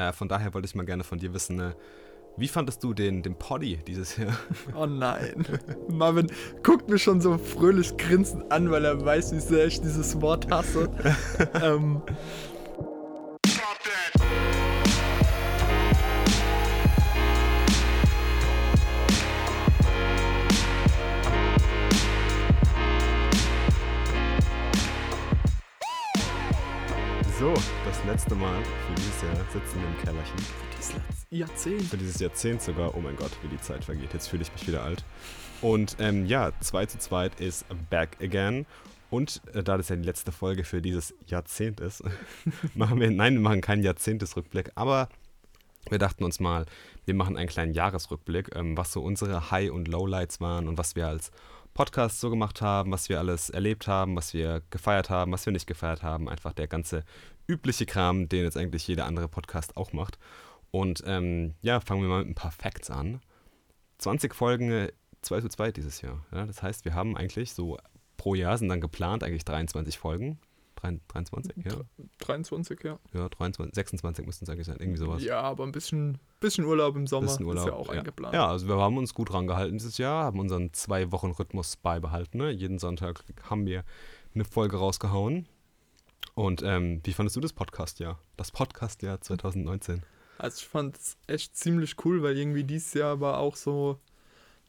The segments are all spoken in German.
Äh, von daher wollte ich mal gerne von dir wissen, äh, wie fandest du den, den Poddy dieses Jahr? Oh nein. Marvin guckt mich schon so fröhlich grinsend an, weil er weiß, wie sehr ich dieses Wort hasse. ähm, das letzte Mal für dieses Jahr sitzen wir im Kellerchen. für dieses Jahrzehnt. Für dieses Jahrzehnt sogar. Oh mein Gott, wie die Zeit vergeht. Jetzt fühle ich mich wieder alt. Und ähm, ja, 2 zu 2 ist back again. Und äh, da das ja die letzte Folge für dieses Jahrzehnt ist, machen wir, nein, wir machen keinen Jahrzehntesrückblick, aber wir dachten uns mal, wir machen einen kleinen Jahresrückblick, ähm, was so unsere High- und Lowlights waren und was wir als Podcast so gemacht haben, was wir alles erlebt haben, was wir gefeiert haben, was wir nicht gefeiert haben. Einfach der ganze übliche Kram, den jetzt eigentlich jeder andere Podcast auch macht. Und ähm, ja, fangen wir mal mit ein paar Facts an. 20 Folgen, äh, 2 zu 2 dieses Jahr. Ja, das heißt, wir haben eigentlich so pro Jahr sind dann geplant eigentlich 23 Folgen. 23, ja. 23, ja. Ja, 23, 26 müssten es eigentlich sein, irgendwie sowas. Ja, aber ein bisschen, bisschen Urlaub im Sommer Bisschen Urlaub, ist ja auch ja. eingeplant. Ja, also wir haben uns gut rangehalten dieses Jahr, haben unseren Zwei-Wochen-Rhythmus beibehalten. Ne? Jeden Sonntag haben wir eine Folge rausgehauen. Und ähm, wie fandest du das Podcast-Jahr? Das Podcast-Jahr 2019. Also ich fand es echt ziemlich cool, weil irgendwie dieses Jahr war auch so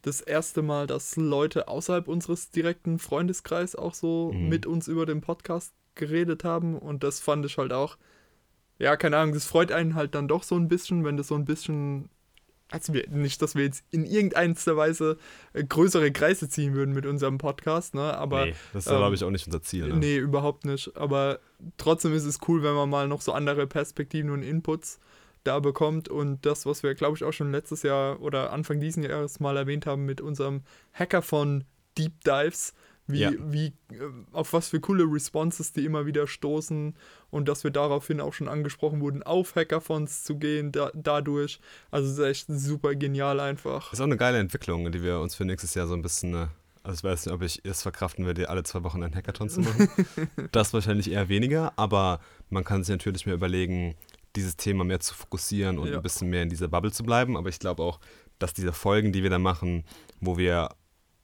das erste Mal, dass Leute außerhalb unseres direkten Freundeskreis auch so Mhm. mit uns über den Podcast geredet haben und das fand ich halt auch, ja, keine Ahnung, das freut einen halt dann doch so ein bisschen, wenn das so ein bisschen, also wir, nicht, dass wir jetzt in irgendeiner Weise äh, größere Kreise ziehen würden mit unserem Podcast, ne, aber nee, das ist, ähm, glaube ich, auch nicht unser Ziel. Ne? Nee, überhaupt nicht. Aber trotzdem ist es cool, wenn man mal noch so andere Perspektiven und Inputs da bekommt. Und das, was wir, glaube ich, auch schon letztes Jahr oder Anfang diesen Jahres mal erwähnt haben mit unserem Hacker von Deep Dives, wie, Ja. wie, äh, auf was für coole Responses die immer wieder stoßen und dass wir daraufhin auch schon angesprochen wurden, auf Hackathons zu gehen da, dadurch. Also es ist echt super genial einfach. Ist auch eine geile Entwicklung, die wir uns für nächstes Jahr so ein bisschen. äh, Also ich weiß nicht, ob ich es verkraften werde, alle zwei Wochen einen Hackathon zu machen. das wahrscheinlich eher weniger, aber man kann sich natürlich mehr überlegen, dieses Thema mehr zu fokussieren und Ja. ein bisschen mehr in dieser Bubble zu bleiben. Aber ich glaube auch, dass diese Folgen, die wir da machen, wo wir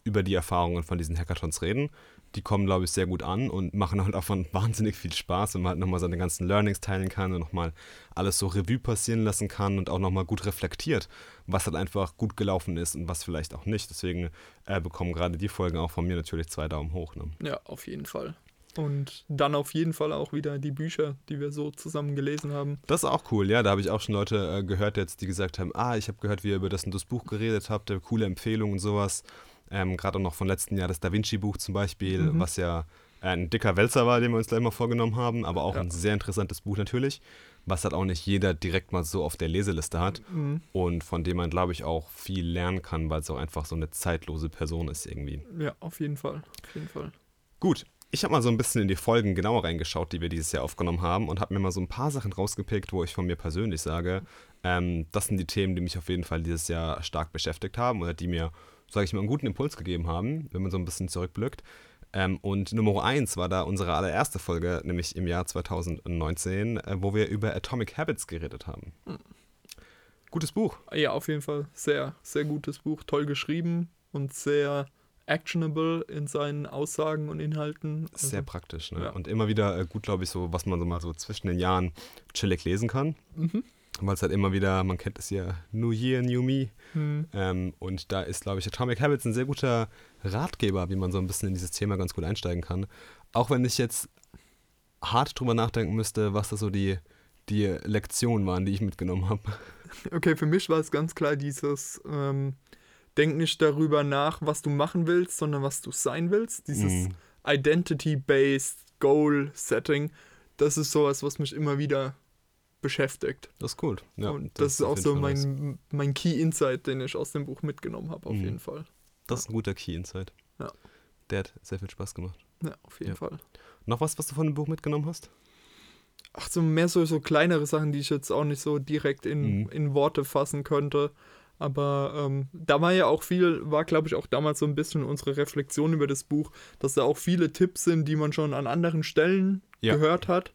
über die Erfahrungen von diesen Hackathons reden, die kommen, glaube ich, sehr gut an und machen halt auch von wahnsinnig viel Spaß, wenn man halt nochmal seine ganzen Learnings teilen kann und nochmal alles so Revue passieren lassen kann und auch nochmal gut reflektiert, was halt einfach gut gelaufen ist und was vielleicht auch nicht. Deswegen äh, bekommen gerade die Folgen auch von mir natürlich zwei Daumen hoch. Ne? Ja, auf jeden Fall. Und dann auf jeden Fall auch wieder die Bücher, die wir so zusammen gelesen haben. Das ist auch cool, ja. Da habe ich auch schon Leute äh, gehört jetzt, die gesagt haben, ah, ich habe gehört, wie ihr über das und das Buch geredet habt, äh, coole Empfehlungen und sowas. Ähm, Gerade auch noch von letzten Jahr das Da Vinci-Buch zum Beispiel, Mhm. was ja äh, ein dicker Wälzer war, den wir uns gleich mal vorgenommen haben, aber auch Ja. ein sehr interessantes Buch natürlich, was halt auch nicht jeder direkt mal so auf der Leseliste hat Mhm. und von dem man, glaube ich, auch viel lernen kann, weil es auch einfach so eine zeitlose Person ist irgendwie. Ja, auf jeden Fall. Auf jeden Fall. Gut, ich habe mal so ein bisschen in die Folgen genauer reingeschaut, die wir dieses Jahr aufgenommen haben und habe mir mal so ein paar Sachen rausgepickt, wo ich von mir persönlich sage, ähm, das sind die Themen, die mich auf jeden Fall dieses Jahr stark beschäftigt haben oder die mir, sage ich mal, einen guten Impuls gegeben haben, wenn man so ein bisschen zurückblickt. Ähm, und Nummer eins war da unsere allererste Folge, nämlich im Jahr 2019, äh, wo wir über Atomic Habits geredet haben. Gutes Buch. Ja, auf jeden Fall. Sehr, sehr gutes Buch. Toll geschrieben und sehr actionable in seinen Aussagen und Inhalten. Also, Sehr praktisch, ne? ja. Und immer wieder äh, gut, glaube ich, so, was man so mal so zwischen den Jahren chillig lesen kann. Mhm. Weil es halt immer wieder, man kennt es ja, New Year, New Me. Hm. Ähm, und da ist, glaube ich, Atomic Habits ein sehr guter Ratgeber, wie man so ein bisschen in dieses Thema ganz gut einsteigen kann. Auch wenn ich jetzt hart drüber nachdenken müsste, was da so die, die Lektionen waren, die ich mitgenommen habe. Okay, für mich war es ganz klar dieses, ähm, denk nicht darüber nach, was du machen willst, sondern was du sein willst. Dieses Mhm. Identity-based Goal-Setting, das ist sowas, was mich immer wieder beschäftigt. Das ist cool. Ja, und das, ist auch so mein, mein Key-Insight, den ich aus dem Buch mitgenommen habe, auf Mhm. jeden Fall. Das ist ein guter Key-Insight. Ja. Der hat sehr viel Spaß gemacht. Ja, auf jeden Ja. Fall. Noch was, was du von dem Buch mitgenommen hast? Ach so, mehr so, so kleinere Sachen, die ich jetzt auch nicht so direkt in, Mhm. in Worte fassen könnte. Aber ähm, da war ja auch viel, war glaube ich auch damals so ein bisschen unsere Reflexion über das Buch, dass da auch viele Tipps sind, die man schon an anderen Stellen Ja. gehört hat.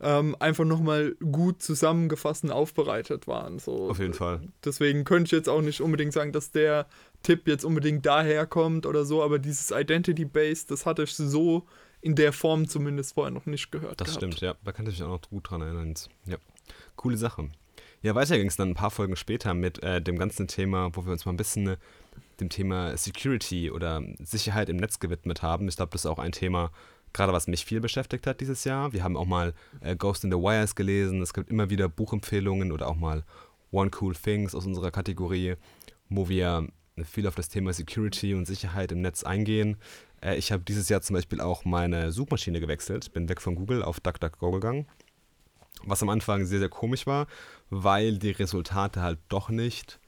Ähm, einfach nochmal gut zusammengefasst und aufbereitet waren. So. Auf jeden Fall. Deswegen könnte ich jetzt auch nicht unbedingt sagen, dass der Tipp jetzt unbedingt daher kommt oder so, aber dieses Identity-Based, das hatte ich so in der Form zumindest vorher noch nicht gehört. Das gehabt. stimmt, ja. Da kann ich mich auch noch gut dran erinnern. Ja, coole Sache. Ja, weiter ging es dann ein paar Folgen später mit äh, dem ganzen Thema, wo wir uns mal ein bisschen äh, dem Thema Security oder Sicherheit im Netz gewidmet haben. Ich glaube, das ist auch ein Thema, gerade was mich viel beschäftigt hat dieses Jahr. Wir haben auch mal äh, Ghost in the Wires gelesen. Es gibt immer wieder Buchempfehlungen oder auch mal One Cool Things aus unserer Kategorie, wo wir viel auf das Thema Security und Sicherheit im Netz eingehen. Äh, ich habe dieses Jahr zum Beispiel auch meine Suchmaschine gewechselt, bin weg von Google auf DuckDuckGo gegangen. Was am Anfang sehr, sehr komisch war, weil die Resultate halt doch nicht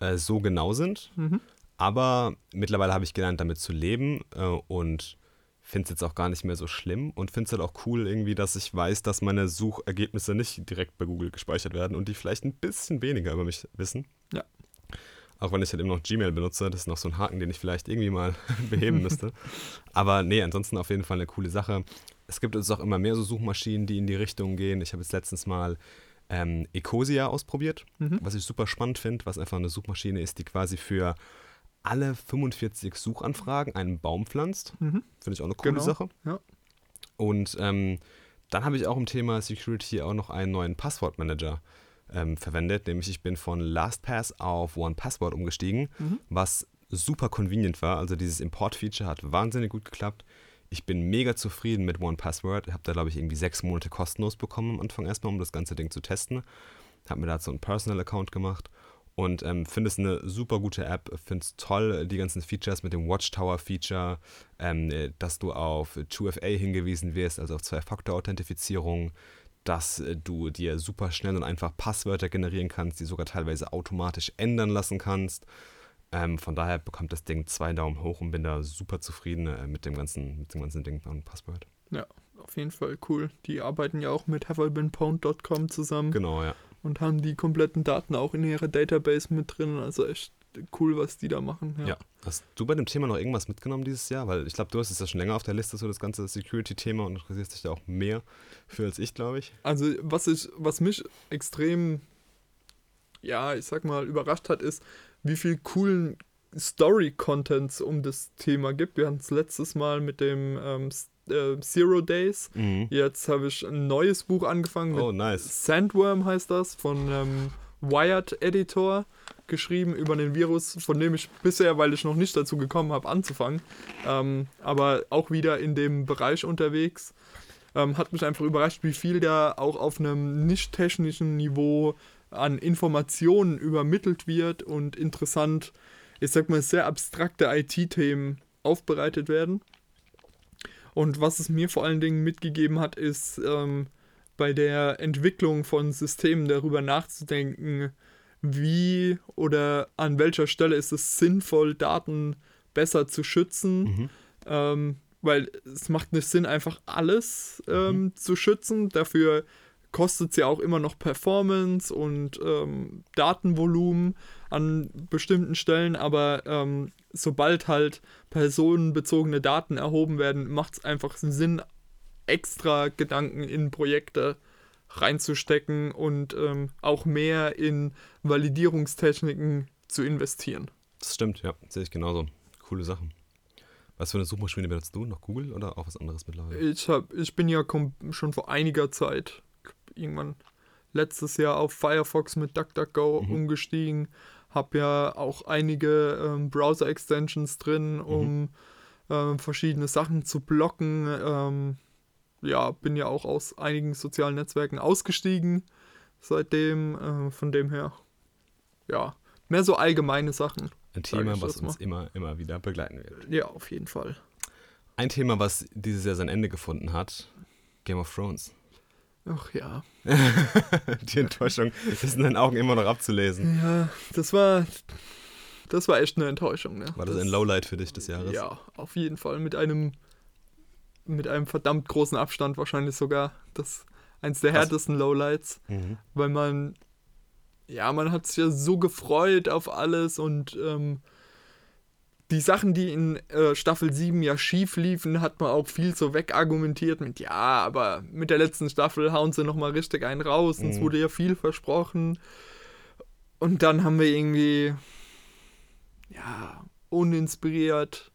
äh, so genau sind. Mhm. Aber mittlerweile habe ich gelernt, damit zu leben äh, und finde es jetzt auch gar nicht mehr so schlimm und finde es halt auch cool irgendwie, dass ich weiß, dass meine Suchergebnisse nicht direkt bei Google gespeichert werden und die vielleicht ein bisschen weniger über mich wissen. Ja. Auch wenn ich halt immer noch Gmail benutze, das ist noch so ein Haken, den ich vielleicht irgendwie mal beheben müsste. Aber nee, ansonsten auf jeden Fall eine coole Sache. Es gibt jetzt auch immer mehr so Suchmaschinen, die in die Richtung gehen. Ich habe jetzt letztens mal ähm, Ecosia ausprobiert, Mhm. was ich super spannend finde, was einfach eine Suchmaschine ist, die quasi für alle 45 Suchanfragen einen Baum pflanzt. Mhm. Finde ich auch eine coole Genau, Sache. ja. Und ähm, dann habe ich auch im Thema Security auch noch einen neuen Passwortmanager ähm, verwendet, nämlich ich bin von LastPass auf OnePassword umgestiegen, Mhm. was super convenient war. Also dieses Import-Feature hat wahnsinnig gut geklappt. Ich bin mega zufrieden mit OnePassword. Ich habe da, glaube ich, irgendwie sechs Monate kostenlos bekommen am Anfang erstmal, um das ganze Ding zu testen. Habe mir da so einen Personal-Account gemacht und ähm, finde es eine super gute App. Finde es toll, die ganzen Features mit dem Watchtower-Feature, ähm, äh, dass du auf 2FA hingewiesen wirst, also auf Zwei-Faktor-Authentifizierung, dass äh, du dir super schnell und einfach Passwörter generieren kannst, die sogar teilweise automatisch ändern lassen kannst. Ähm, von daher bekommt das Ding zwei Daumen hoch und bin da super zufrieden äh, mit, dem ganzen, mit dem ganzen Ding und Passwort. Auf jeden Fall cool. Die arbeiten ja auch mit haveibeenpwned.com zusammen Genau, ja. Und haben die kompletten Daten auch in ihrer Database mit drin. Also echt cool, was die da machen. Ja. Ja. Hast du bei dem Thema noch irgendwas mitgenommen dieses Jahr? Weil ich glaube, du hast es ja schon länger auf der Liste, so das ganze Security-Thema und interessierst dich da auch mehr für als ich, glaube ich. Also was ich, was mich extrem, ja, ich sag mal, überrascht hat, ist, wie viel coolen Story-Contents um das Thema gibt. Wir hatten es letztes Mal mit dem ähm, äh, Zero Days. Jetzt habe ich ein neues Buch angefangen Oh, nice. Sandworm heißt das, von ähm, Wired Editor, geschrieben über den Virus, von dem ich bisher, weil ich noch nicht dazu gekommen habe, anzufangen, ähm, aber auch wieder in dem Bereich unterwegs. Ähm, hat mich einfach überrascht, wie viel da auch auf einem nicht technischen Niveau an Informationen übermittelt wird und interessant, ich sag mal, sehr abstrakte IT-Themen aufbereitet werden. Und was es mir vor allen Dingen mitgegeben hat, ist ähm, bei der Entwicklung von Systemen darüber nachzudenken, wie oder an welcher Stelle ist es sinnvoll, Daten besser zu schützen. Mhm. Ähm, weil es macht nicht Sinn, einfach alles ähm, zu schützen. Dafür kostet es ja auch immer noch Performance und ähm, Datenvolumen an bestimmten Stellen, aber ähm, sobald halt personenbezogene Daten erhoben werden, macht es einfach Sinn, extra Gedanken in Projekte reinzustecken und ähm, auch mehr in Validierungstechniken zu investieren. Das stimmt, ja. Sehe ich genauso. Coole Sachen. Was für eine Suchmaschine benutzt du? Noch Google oder auch was anderes mittlerweile? Ich, hab, ich bin ja schon vor einiger Zeit, irgendwann letztes Jahr auf Firefox mit DuckDuckGo Mhm. umgestiegen. Habe ja auch einige ähm, Browser-Extensions drin, um ähm, verschiedene Sachen zu blocken. Ähm, ja, bin ja auch aus einigen sozialen Netzwerken ausgestiegen seitdem. Äh, von dem her, ja, mehr so allgemeine Sachen. Ein Thema, was uns immer, immer wieder begleiten wird. Ja, auf jeden Fall. Ein Thema, was dieses Jahr sein Ende gefunden hat, Game of Thrones. Ach ja. Die Enttäuschung ist in deinen Augen immer noch abzulesen. Ja, das war. Das war echt eine Enttäuschung, ne? War das ein Lowlight für dich des Jahres? Ja, auf jeden Fall. Mit einem. Mit einem verdammt großen Abstand wahrscheinlich sogar. Das eins der Krass. härtesten Lowlights. Mhm. Weil man. Ja, man hat sich ja so gefreut auf alles und ähm, die Sachen, die in äh, Staffel 7 ja schief liefen, hat man auch viel so wegargumentiert mit, ja, aber mit der letzten Staffel hauen sie nochmal richtig einen raus und es Mhm. wurde ja viel versprochen. Und dann haben wir irgendwie, ja, uninspiriert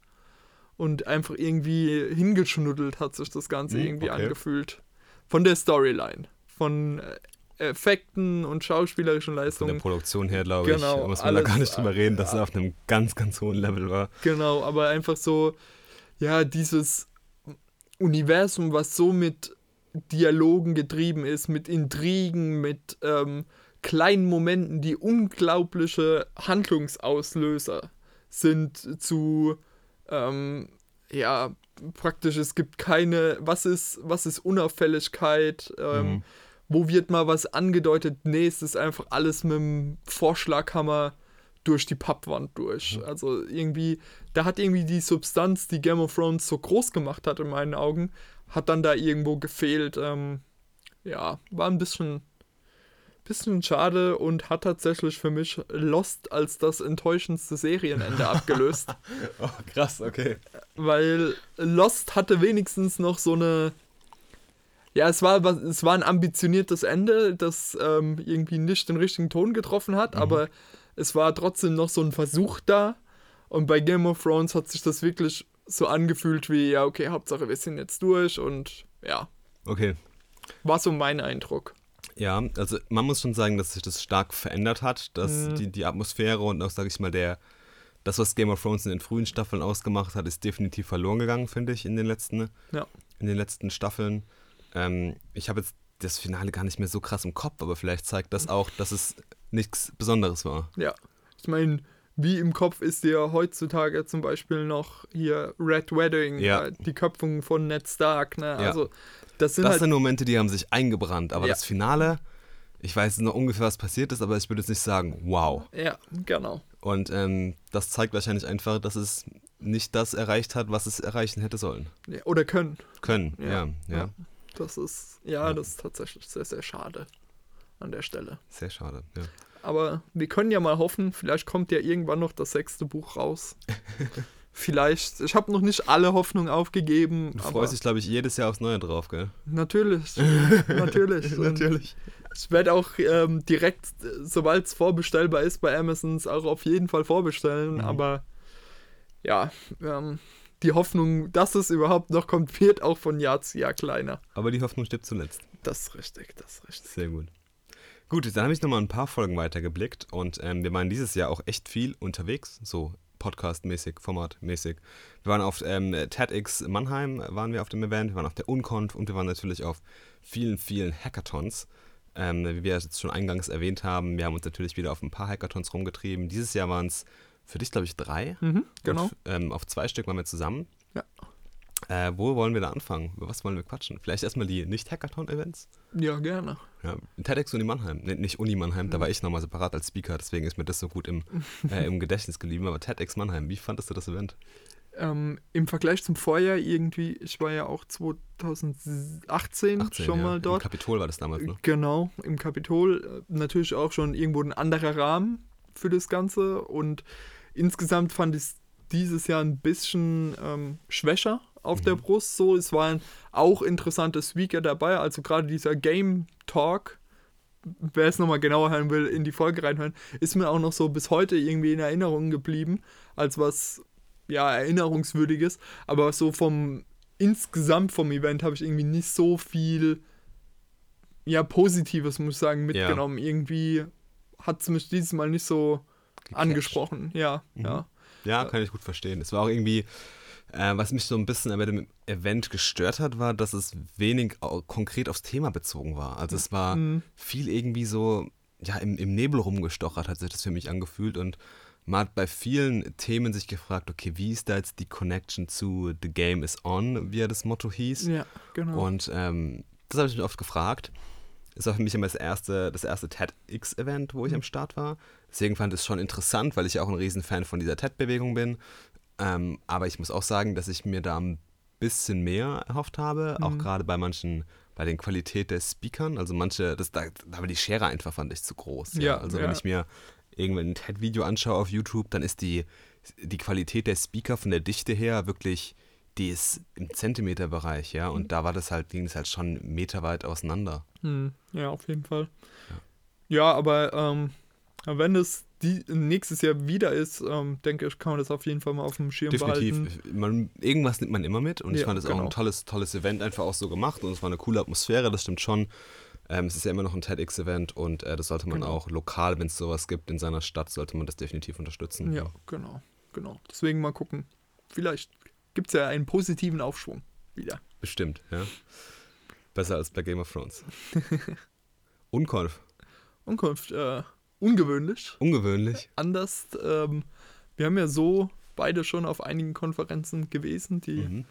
und einfach irgendwie hingeschnuddelt hat sich das Ganze Mhm, irgendwie okay. angefühlt. Von der Storyline, von äh, Effekten und schauspielerischen Von der Leistungen. Produktion her, glaube Genau, ich, muss man da gar nicht drüber reden, dass es auf einem ganz, ganz hohen Level war. Genau, aber einfach so, ja, dieses Universum, was so mit Dialogen getrieben ist, mit Intrigen, mit ähm, kleinen Momenten, die unglaubliche Handlungsauslöser sind zu, ähm, ja, praktisch, es gibt keine, was ist, was ist Unauffälligkeit, ähm, Mhm. Wo wird mal was angedeutet, nee, es ist einfach alles mit dem Vorschlaghammer durch die Pappwand durch. Also irgendwie, da hat irgendwie die Substanz, die Game of Thrones so groß gemacht hat in meinen Augen, hat dann da irgendwo gefehlt. Ähm, ja, war ein bisschen, bisschen schade und hat tatsächlich für mich Lost als das enttäuschendste Serienende abgelöst. Oh, krass, okay. weil Lost hatte wenigstens noch so eine. Ja, es war, es war ein ambitioniertes Ende, das ähm, irgendwie nicht den richtigen Ton getroffen hat, aber es war trotzdem noch so ein Versuch da. Und bei Game of Thrones hat sich das wirklich so angefühlt wie, ja, okay, Hauptsache wir sind jetzt durch und ja, Okay. war so mein Eindruck. Ja, also man muss schon sagen, dass sich das stark verändert hat, dass Mhm. die, die Atmosphäre und auch, sage ich mal, der, das, was Game of Thrones in den frühen Staffeln ausgemacht hat, ist definitiv verloren gegangen, finde ich, in den letzten, Ja. in den letzten Staffeln. Ähm, ich habe jetzt das Finale gar nicht mehr so krass im Kopf, aber vielleicht zeigt das auch, dass es nichts Besonderes war. Ja, ich meine, wie im Kopf ist dir heutzutage zum Beispiel noch hier Red Wedding, Ja. äh, die Köpfung von Ned Stark, ne? Ja. Also, das sind Das halt sind Momente, die haben sich eingebrannt, aber Ja. das Finale, ich weiß noch ungefähr, was passiert ist, aber ich würde jetzt nicht sagen, wow. Ja, genau. Und ähm, das zeigt wahrscheinlich einfach, dass es nicht das erreicht hat, was es erreichen hätte sollen. Oder können. Können, ja. ja. Das ist, ja, das ist tatsächlich sehr, sehr schade an der Stelle. Sehr schade, ja. Aber wir können ja mal hoffen, vielleicht kommt ja irgendwann noch das sechste Buch raus. vielleicht, ich habe noch nicht alle Hoffnung aufgegeben. Du freust dich, glaube ich, jedes Jahr aufs Neue drauf, gell? Natürlich, natürlich. Und Ich werde auch ähm, direkt, sobald es vorbestellbar ist bei Amazon, es auch auf jeden Fall vorbestellen. Mhm. Aber ja, ähm, die Hoffnung, dass es überhaupt noch kommt, wird auch von Jahr zu Jahr kleiner. Aber die Hoffnung stirbt zuletzt. Das ist richtig, das ist richtig. Sehr gut. Gut, dann habe ich nochmal ein paar Folgen weitergeblickt und ähm, wir waren dieses Jahr auch echt viel unterwegs, so Podcast-mäßig, Format-mäßig. Wir waren auf ähm, TEDx Mannheim, waren wir auf dem Event, wir waren auf der Unconf und wir waren natürlich auf vielen, vielen Hackathons. Ähm, wie wir es jetzt schon eingangs erwähnt haben, wir haben uns natürlich wieder auf ein paar Hackathons rumgetrieben. Dieses Jahr waren es für dich, glaube ich, drei. Mhm, genau. Und, ähm, auf zwei Stück waren wir zusammen. Ja. Äh, wo wollen wir da anfangen? Über was wollen wir quatschen? Vielleicht erstmal die Nicht-Hackathon-Events? Ja, gerne. Ja, TEDx Uni Mannheim. Nee, nicht Uni Mannheim, Mhm. da war ich nochmal separat als Speaker, deswegen ist mir das so gut im, äh, im Gedächtnis geblieben. Aber TEDx Mannheim, wie fandest du das Event? Ähm, Im Vergleich zum Vorjahr irgendwie, ich war ja auch 2018 18, schon ja. mal Im dort. Kapitol war das damals, ne? Genau, im Kapitol. Äh, Natürlich auch schon irgendwo ein anderer Rahmen für das Ganze. Und insgesamt fand ich es dieses Jahr ein bisschen ähm, schwächer auf der Brust. So, es waren auch interessante Speaker dabei. Also gerade dieser Game Talk, wer es nochmal genauer hören will, in die Folge reinhören, ist mir auch noch so bis heute irgendwie in Erinnerung geblieben, als was ja erinnerungswürdiges. Aber so vom insgesamt vom Event habe ich irgendwie nicht so viel ja, Positives, muss ich sagen, mitgenommen. Irgendwie hat es mich dieses Mal nicht so Gecatcht. angesprochen. Ja, Mhm. ja. Ja, kann ich gut verstehen. Es war auch irgendwie, äh, was mich so ein bisschen bei dem Event gestört hat, war, dass es wenig konkret aufs Thema bezogen war. Also es war Mhm. viel irgendwie so, ja, im, im Nebel rumgestochert, hat sich das für mich angefühlt. Und man hat bei vielen Themen sich gefragt, okay, wie ist da jetzt die Connection zu The Game is On, wie ja das Motto hieß. Ja, genau. Und ähm, das habe ich mich oft gefragt. Ist auch für mich immer das erste, das erste TEDx-Event, wo ich am Start war. Deswegen fand ich es schon interessant, weil ich ja auch ein Riesenfan von dieser TED-Bewegung bin. Ähm, aber ich muss auch sagen, dass ich mir da ein bisschen mehr erhofft habe, auch Mhm. gerade bei manchen, bei den Qualität der Speakern. Also manche, das, da, da war die Schere einfach, fand ich, zu groß. Ja, also ja. wenn ich mir irgendwann ein TED-Video anschaue auf YouTube, dann ist die die Qualität der Speaker von der Dichte her wirklich, die ist im Zentimeterbereich, ja. Und da war das halt, ging es halt schon meterweit auseinander. Hm, ja, auf jeden Fall. Ja, ja aber ähm, wenn es die, nächstes Jahr wieder ist, ähm, denke ich, kann man das auf jeden Fall mal auf dem Schirm Definitiv. behalten. Man, irgendwas nimmt man immer mit und ich Ja, fand es auch genau. ein tolles, tolles Event einfach auch so gemacht und es war eine coole Atmosphäre, das stimmt schon. Ähm, es ist ja immer noch ein TEDx-Event und äh, das sollte man Genau. auch lokal, wenn es sowas gibt in seiner Stadt, sollte man das definitiv unterstützen. Ja, genau, genau. Deswegen mal gucken. Vielleicht gibt es ja einen positiven Aufschwung wieder. Bestimmt, ja. Besser als bei Game of Thrones. Unkonf. Unkunft, äh, ungewöhnlich, Ungewöhnlich. anders. Ähm, wir haben ja so beide schon auf einigen Konferenzen gewesen, die Mhm.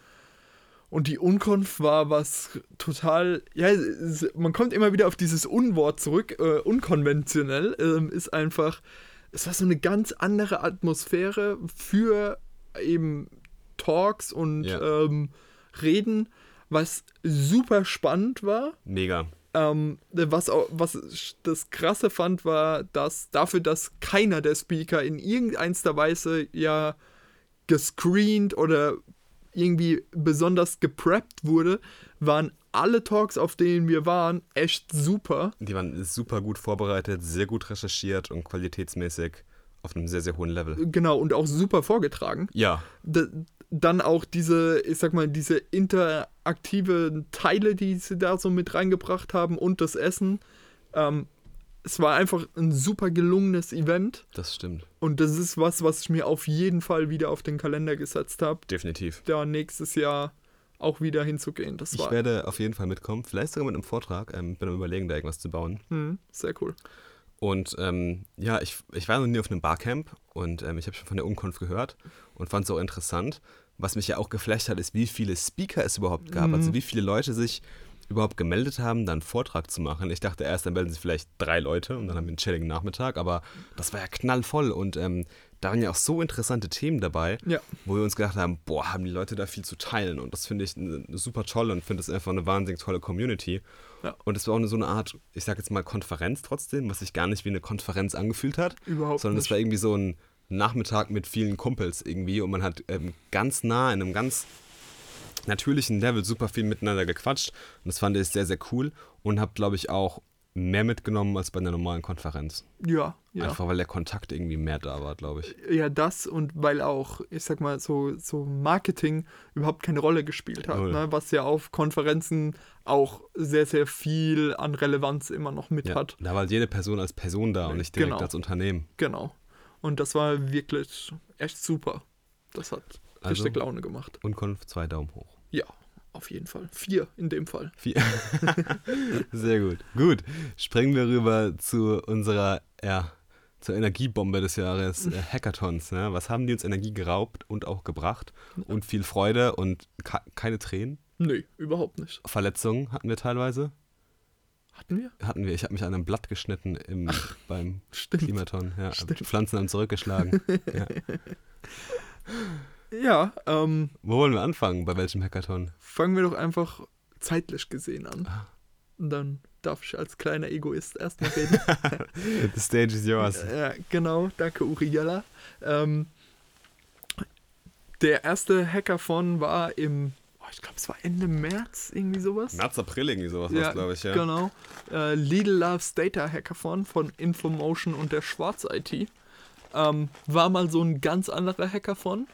Und die Unkonf war was total, ja, es- man kommt immer wieder auf dieses Unwort zurück, äh, unkonventionell, ähm, ist einfach, es war so eine ganz andere Atmosphäre für eben Talks und Ja. ähm, Reden, was super spannend war. Mega. Ähm, was, auch, was ich das Krasse fand, war, dass dafür, dass keiner der Speaker in irgendeiner Weise ja gescreent oder irgendwie besonders gepreppt wurde, waren alle Talks, auf denen wir waren, echt super. Die waren super gut vorbereitet, sehr gut recherchiert und qualitätsmäßig auf einem sehr, sehr hohen Level. Genau, und auch super vorgetragen. Ja, D dann auch diese, ich sag mal, diese interaktiven Teile, die sie da so mit reingebracht haben und das Essen. Ähm, es war einfach ein super gelungenes Event. das stimmt. Und das ist was, was ich mir auf jeden Fall wieder auf den Kalender gesetzt habe, Definitiv. da nächstes Jahr auch wieder hinzugehen. Das Ich war werde auf jeden Fall mitkommen, vielleicht sogar mit einem Vortrag. Ähm, bin am überlegen, da irgendwas zu bauen. hm, sehr cool. Und ähm, ja, ich, ich war noch nie auf einem Barcamp und ähm, ich habe schon von der Unkonf gehört und fand es auch interessant. Was mich ja auch geflasht hat, ist, wie viele Speaker es überhaupt gab. Mhm. Also wie viele Leute sich überhaupt gemeldet haben, da einen Vortrag zu machen. Ich dachte erst, dann melden sich vielleicht drei Leute und dann haben wir einen chilligen Nachmittag, aber das war ja knallvoll und ähm, da waren ja auch so interessante Themen dabei, Ja. wo wir uns gedacht haben, boah, haben die Leute da viel zu teilen und das finde ich super toll und finde es einfach eine wahnsinnig tolle Community. Ja. Und es war auch so eine Art, ich sag jetzt mal Konferenz trotzdem, was sich gar nicht wie eine Konferenz angefühlt hat, Überhaupt sondern es war irgendwie so ein Nachmittag mit vielen Kumpels irgendwie und man hat ähm, ganz nah in einem ganz natürlichen Level super viel miteinander gequatscht und das fand ich sehr, sehr cool und habe, glaube ich, auch mehr mitgenommen als bei einer normalen Konferenz. Ja, ja. Einfach weil der Kontakt irgendwie mehr da war, glaube ich. Ja, das und weil auch, ich sag mal, so, so Marketing überhaupt keine Rolle gespielt hat, ne? was ja auf Konferenzen auch sehr, sehr viel an Relevanz immer noch mit Ja, hat. da war halt jede Person als Person da und nicht direkt Genau. als Unternehmen. Genau. Und das war wirklich echt super. Das hat Also- richtig Laune gemacht. Und Konf zwei Daumen hoch. Ja, auf jeden Fall. Vier in dem Fall. Vier. Sehr gut. Gut. Springen wir rüber zu unserer, ja, zur Energiebombe des Jahres, äh, Hackathons. Ne? Was haben die uns Energie geraubt und auch gebracht? Und viel Freude und keine Tränen. Nee, überhaupt nicht. Verletzungen hatten wir teilweise. Hatten wir? Hatten wir. Ich habe mich an einem Blatt geschnitten im, beim Stimmt. Klimaton. Ja, Stimmt. Pflanzen haben zurückgeschlagen. ja. Ja, ähm, Wo wollen wir anfangen? Bei welchem Hackathon? fangen wir doch einfach zeitlich gesehen an. Ah. Und dann darf ich als kleiner Egoist erstmal reden. The stage is yours. Ja, genau, danke Uriella. Ähm, der erste Hackathon war im, oh, ich glaube, es war Ende März, irgendwie sowas. März, April irgendwie sowas, ja, glaube ich, ja. Genau. Äh, Lidl Loves Data Hackathon von Infomotion und der Schwarz IT. Ähm, war mal so ein ganz anderer Hackathon.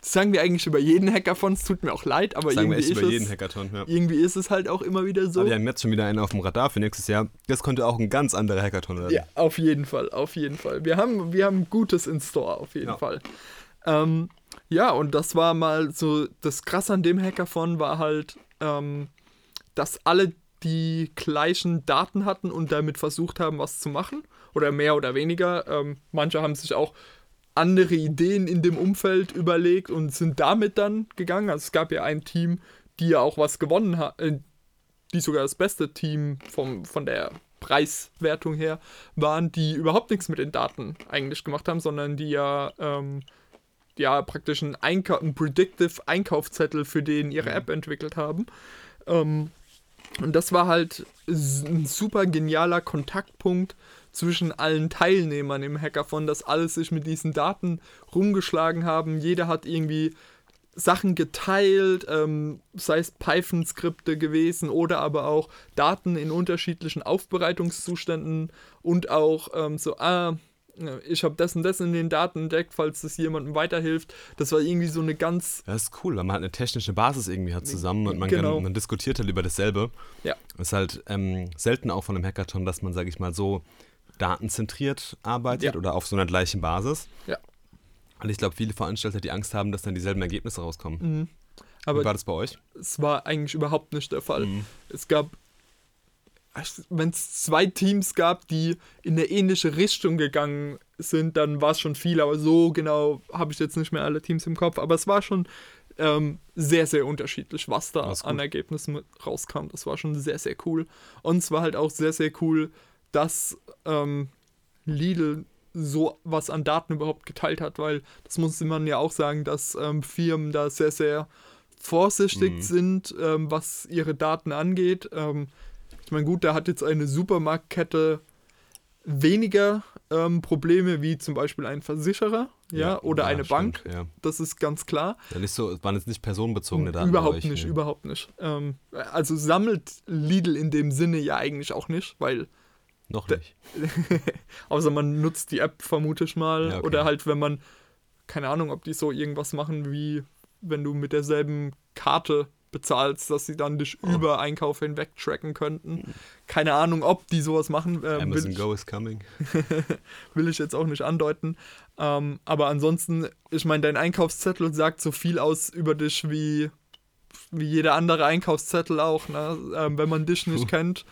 Das sagen wir eigentlich über jeden Hackathon, es tut mir auch leid, aber Sagen wir irgendwie ist, über jeden es, Hackathon, ja. irgendwie ist es halt auch immer wieder so. Aber wir haben jetzt schon wieder einen auf dem Radar für nächstes Jahr. Das könnte auch ein ganz anderer Hackathon werden. Ja, auf jeden Fall, auf jeden Fall. Wir haben, wir haben Gutes in Store, auf jeden Ja. Fall. Ähm, ja, und das war mal so, das Krasse an dem Hackathon war halt, ähm, dass alle die gleichen Daten hatten und damit versucht haben, was zu machen. Oder mehr oder weniger. Ähm, manche haben sich auch andere Ideen in dem Umfeld überlegt und sind damit dann gegangen. Also es gab ja ein Team, die ja auch was gewonnen hat, äh, die sogar das beste Team vom, von der Preiswertung her waren, die überhaupt nichts mit den Daten eigentlich gemacht haben, sondern die ja, ähm, ja praktisch einen, Einkau einen Predictive Einkaufszettel für den ihre App entwickelt haben. Ähm, Und das war halt ein super genialer Kontaktpunkt zwischen allen Teilnehmern im Hackathon, dass alle sich mit diesen Daten rumgeschlagen haben. Jeder hat irgendwie Sachen geteilt, ähm, sei es Python-Skripte gewesen oder aber auch Daten in unterschiedlichen Aufbereitungszuständen und auch ähm, so, ah, ich habe das und das in den Daten entdeckt, falls das jemandem weiterhilft. Das war irgendwie so eine ganz. Das ist cool, weil man halt eine technische Basis irgendwie hat zusammen und man, genau. kann, man diskutiert halt über dasselbe. Ja. Es ist halt ähm, selten auch von einem Hackathon, dass man, sage ich mal, so datenzentriert arbeitet ja. oder auf so einer gleichen Basis. Ja. Und ich glaube, viele Veranstalter, die Angst haben, dass dann dieselben Ergebnisse rauskommen. Mhm. Aber Wie war das bei euch? Es war eigentlich überhaupt nicht der Fall. Mhm. Es gab, wenn es zwei Teams gab, die in eine ähnliche Richtung gegangen sind, dann war es schon viel. Aber so genau habe ich jetzt nicht mehr alle Teams im Kopf. Aber es war schon ähm, sehr, sehr unterschiedlich, was da an Ergebnissen rauskam. Das war schon sehr, sehr cool. Und es war halt auch sehr, sehr cool, dass ähm, Lidl so was an Daten überhaupt geteilt hat, weil das muss man ja auch sagen, dass ähm, Firmen da sehr, sehr vorsichtig mhm. sind, ähm, was ihre Daten angeht. Ähm, ich meine, gut, da hat jetzt eine Supermarktkette weniger ähm, Probleme wie zum Beispiel ein Versicherer, ja, ja oder ja, eine stimmt, Bank. Ja. Das ist ganz klar. Ja, nicht so, waren jetzt nicht personenbezogene Daten. Überhaupt nicht, überhaupt nicht. Also sammelt Lidl in dem Sinne ja eigentlich auch nicht, weil noch nicht. Außer man nutzt die App, vermute ich mal. Ja, okay. Oder halt, wenn man, keine Ahnung, ob die so irgendwas machen wie, wenn du mit derselben Karte bezahlst, dass sie dann dich oh. über Einkauf hinweg tracken könnten. Keine Ahnung, ob die sowas machen. Ähm, Amazon ich, Go is coming. will ich jetzt auch nicht andeuten. Ähm, aber ansonsten, ich meine, dein Einkaufszettel sagt so viel aus über dich wie, wie jeder andere Einkaufszettel auch. Ne? Ähm, wenn man dich nicht kennt,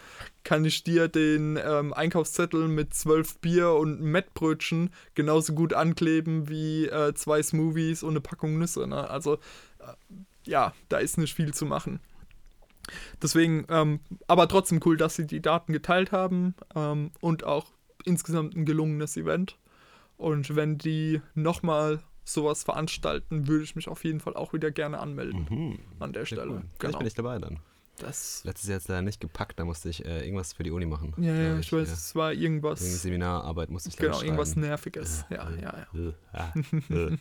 kann ich dir den ähm, Einkaufszettel mit zwölf Bier und Mettbrötchen genauso gut ankleben wie äh, zwei Smoothies und eine Packung Nüsse. Ne? Also äh, ja, da ist nicht viel zu machen. Deswegen, ähm, aber trotzdem cool, dass sie die Daten geteilt haben ähm, und auch insgesamt ein gelungenes Event. Und wenn die nochmal sowas veranstalten, würde ich mich auf jeden Fall auch wieder gerne anmelden mhm. an der Stelle. Cool. Genau. bin ich dabei dann. Das Letztes Jahr jetzt leider nicht gepackt, da musste ich äh, irgendwas für die Uni machen. Ja, ja, ich, ich weiß, ja. es war irgendwas. Irgendeine Seminararbeit musste ich Genau, irgendwas Nerviges. Ja, ja, ja. ja.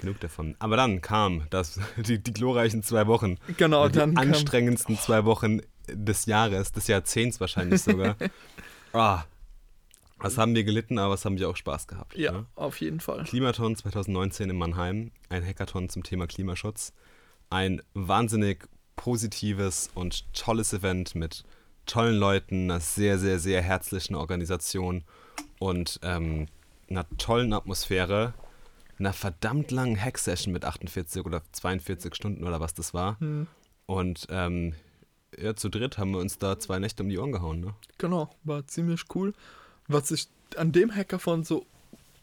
Genug davon. Aber dann kam das, die, die glorreichen zwei Wochen. Genau, die dann. Die anstrengendsten kam. zwei Wochen des Jahres, des Jahrzehnts wahrscheinlich sogar. ah, was haben wir gelitten, aber was haben wir auch Spaß gehabt. Ja, ne? auf jeden Fall. Klimaton 2019 in Mannheim, ein Hackathon zum Thema Klimaschutz. Ein wahnsinnig positives und tolles Event mit tollen Leuten, einer sehr, sehr, sehr herzlichen Organisation und ähm, einer tollen Atmosphäre, einer verdammt langen Hack-Session mit 48 oder 42 Stunden oder was das war. Hm. Und ähm, ja, zu dritt haben wir uns da zwei Nächte um die Ohren gehauen. Ne? Genau, war ziemlich cool. Was ich an dem Hackathon so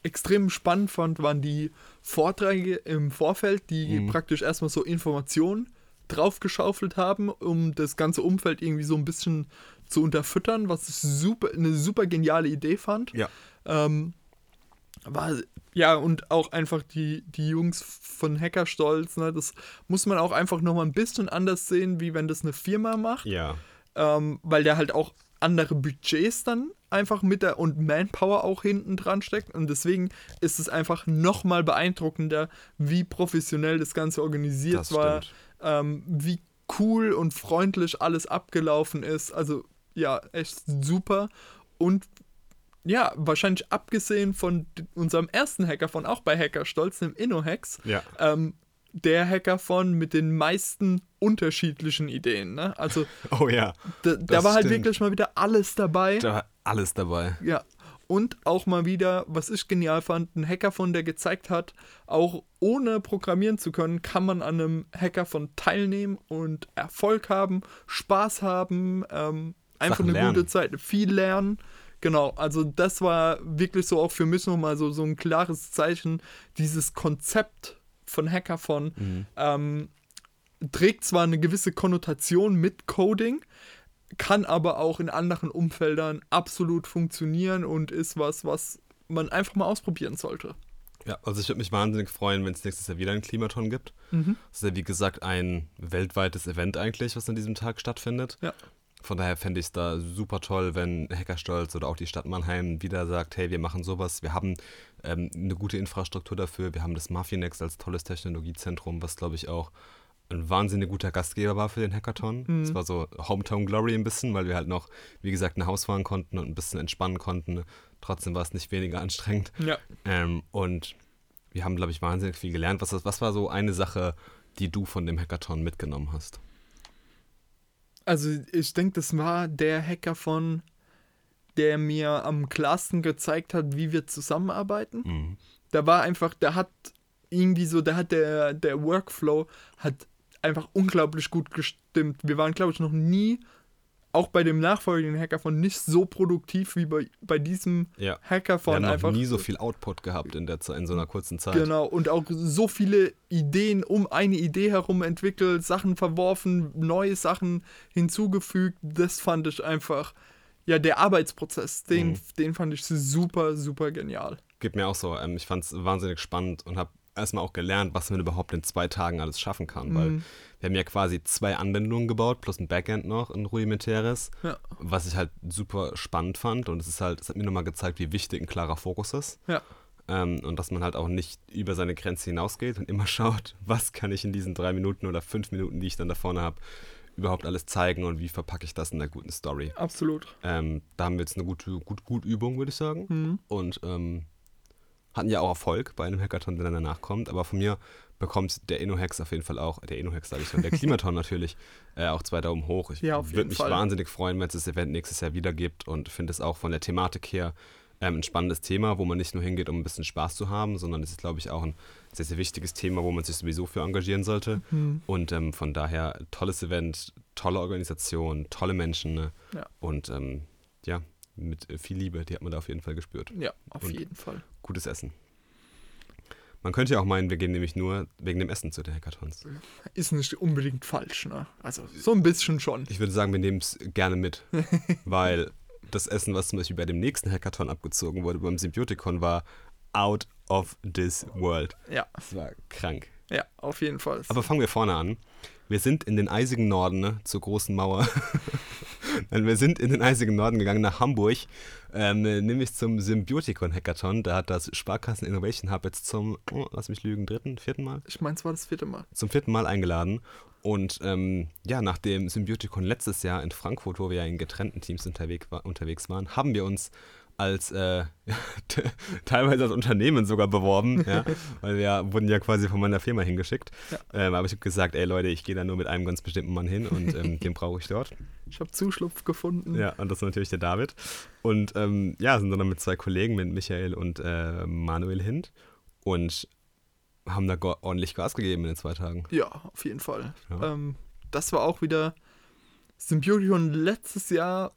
extrem spannend fand, waren die Vorträge im Vorfeld, die mhm. praktisch erstmal so Informationen draufgeschaufelt haben, um das ganze Umfeld irgendwie so ein bisschen zu unterfüttern, was ich super, eine super geniale Idee fand. Ja. Ähm, war, ja, und auch einfach die, die Jungs von Hackerstolz, ne, das muss man auch einfach nochmal ein bisschen anders sehen, wie wenn das eine Firma macht. Ja. Ähm, weil der halt auch andere Budgets dann einfach mit der und Manpower auch hinten dran steckt. Und deswegen ist es einfach nochmal beeindruckender, wie professionell das Ganze organisiert das war. Stimmt ähm, wie cool und freundlich alles abgelaufen ist. Also ja, echt super. Und ja, wahrscheinlich abgesehen von unserem ersten Hacker von auch bei Hackerstolz, dem InnoHacks, ja. ähm, der Hacker von mit den meisten unterschiedlichen Ideen. Ne? Also, oh ja. Da, da war halt wirklich mal wieder alles dabei. Da war alles dabei. Ja. Und auch mal wieder, was ich genial fand, ein Hackathon, der gezeigt hat, auch ohne programmieren zu können, kann man an einem Hackathon teilnehmen und Erfolg haben, Spaß haben, ähm, einfach Sachen eine lernen. gute Zeit, viel lernen. Genau, also das war wirklich so auch für mich nochmal so, so ein klares Zeichen, dieses Konzept von Hackathon mhm. ähm, trägt zwar eine gewisse Konnotation mit Coding, kann aber auch in anderen Umfeldern absolut funktionieren und ist was, was man einfach mal ausprobieren sollte. Ja, also ich würde mich wahnsinnig freuen, wenn es nächstes Jahr wieder einen Klimaton gibt. Mhm. Das ist ja wie gesagt ein weltweites Event eigentlich, was an diesem Tag stattfindet. Ja. Von daher fände ich es da super toll, wenn Hackerstolz oder auch die Stadt Mannheim wieder sagt, hey, wir machen sowas, wir haben ähm, eine gute Infrastruktur dafür, wir haben das Maffinex als tolles Technologiezentrum, was glaube ich auch ein wahnsinnig guter Gastgeber war für den Hackathon. Mhm. Es war so Hometown Glory ein bisschen, weil wir halt noch, wie gesagt, nach Haus fahren konnten und ein bisschen entspannen konnten. Trotzdem war es nicht weniger anstrengend. Ja. Ähm, und wir haben, glaube ich, wahnsinnig viel gelernt. Was, was war so eine Sache, die du von dem Hackathon mitgenommen hast? Also ich denke, das war der Hackathon, der mir am klarsten gezeigt hat, wie wir zusammenarbeiten. Mhm. Da war einfach, da hat irgendwie so, da hat der, der Workflow hat einfach unglaublich gut gestimmt. Wir waren, glaube ich, noch nie, auch bei dem nachfolgenden Hackathon, nicht so produktiv wie bei, bei diesem Ja. Wir Hackathon. haben noch einfach. nie so viel Output gehabt in, der, in so einer kurzen Zeit. Genau, und auch so viele Ideen um eine Idee herum entwickelt, Sachen verworfen, neue Sachen hinzugefügt. Das fand ich einfach, ja, der Arbeitsprozess, den, Mhm. den fand ich super, super genial. Geht mir auch so. Ähm, ich fand es wahnsinnig spannend und habe erstmal auch gelernt, was man überhaupt in zwei Tagen alles schaffen kann. Weil Mhm. wir haben ja quasi zwei Anwendungen gebaut, plus ein Backend noch, ein rudimentäres, Ja. was ich halt super spannend fand. Und es ist halt, es hat mir nochmal gezeigt, wie wichtig ein klarer Fokus ist. Ja. Ähm, und dass man halt auch nicht über seine Grenze hinausgeht und immer schaut, was kann ich in diesen drei Minuten oder fünf Minuten, die ich dann da vorne habe, überhaupt alles zeigen und wie verpacke ich das in einer guten Story. Absolut. Ähm, da haben wir jetzt eine gute gut, gut Übung, würde ich sagen. Mhm. Und ähm, hatten ja auch Erfolg bei einem Hackathon, der danach kommt. Aber von mir bekommt der InnoHex auf jeden Fall auch, der InnoHex sage ich schon, der Klimaton natürlich, äh, auch zwei Daumen hoch. Ich Ja, würde mich Fall. wahnsinnig freuen, wenn es das Event nächstes Jahr wieder gibt und finde es auch von der Thematik her ähm, ein spannendes Thema, wo man nicht nur hingeht, um ein bisschen Spaß zu haben, sondern es ist, glaube ich, auch ein sehr, sehr wichtiges Thema, wo man sich sowieso für engagieren sollte. Mhm. Und ähm, von daher tolles Event, tolle Organisation, tolle Menschen ne? Ja. und ähm, ja, mit äh, viel Liebe, die hat man da auf jeden Fall gespürt. Ja, auf Und- jeden Fall. Gutes Essen. Man könnte ja auch meinen, wir gehen nämlich nur wegen dem Essen zu den Hackathons. Ist nicht unbedingt falsch, ne? Also so ein bisschen schon. Ich würde sagen, wir nehmen es gerne mit, weil das Essen, was zum Beispiel bei dem nächsten Hackathon abgezogen wurde, beim Symbiotikon, war out of this world. Ja, Das war krank. Ja, auf jeden Fall. Aber fangen wir vorne an. Wir sind in den eisigen Norden, ne, zur großen Mauer. Wir sind in den eisigen Norden gegangen, nach Hamburg, ähm, nämlich zum Symbiotikon Hackathon. Da hat das Sparkassen Innovation Hub jetzt zum, oh, lass mich lügen, dritten, vierten Mal? ich meine, es war das vierte Mal. zum vierten Mal eingeladen. Und ähm, ja, nach dem Symbiotikon letztes Jahr in Frankfurt, wo wir ja in getrennten Teams unterwegs, war, unterwegs waren, haben wir uns als äh, teilweise als Unternehmen sogar beworben, ja, weil wir wurden ja quasi von meiner Firma hingeschickt. Ja. Ähm, aber ich habe gesagt, ey Leute, ich gehe da nur mit einem ganz bestimmten Mann hin und ähm, den brauche ich dort. Ich habe Zuschlupf gefunden. Ja, und das ist natürlich der David. Und ähm, ja, sind dann mit zwei Kollegen, mit Michael und äh, Manuel hin und haben da ordentlich Gas gegeben in den zwei Tagen. Ja, auf jeden Fall. Ja. Ähm, das war auch wieder Symbiotion letztes Jahr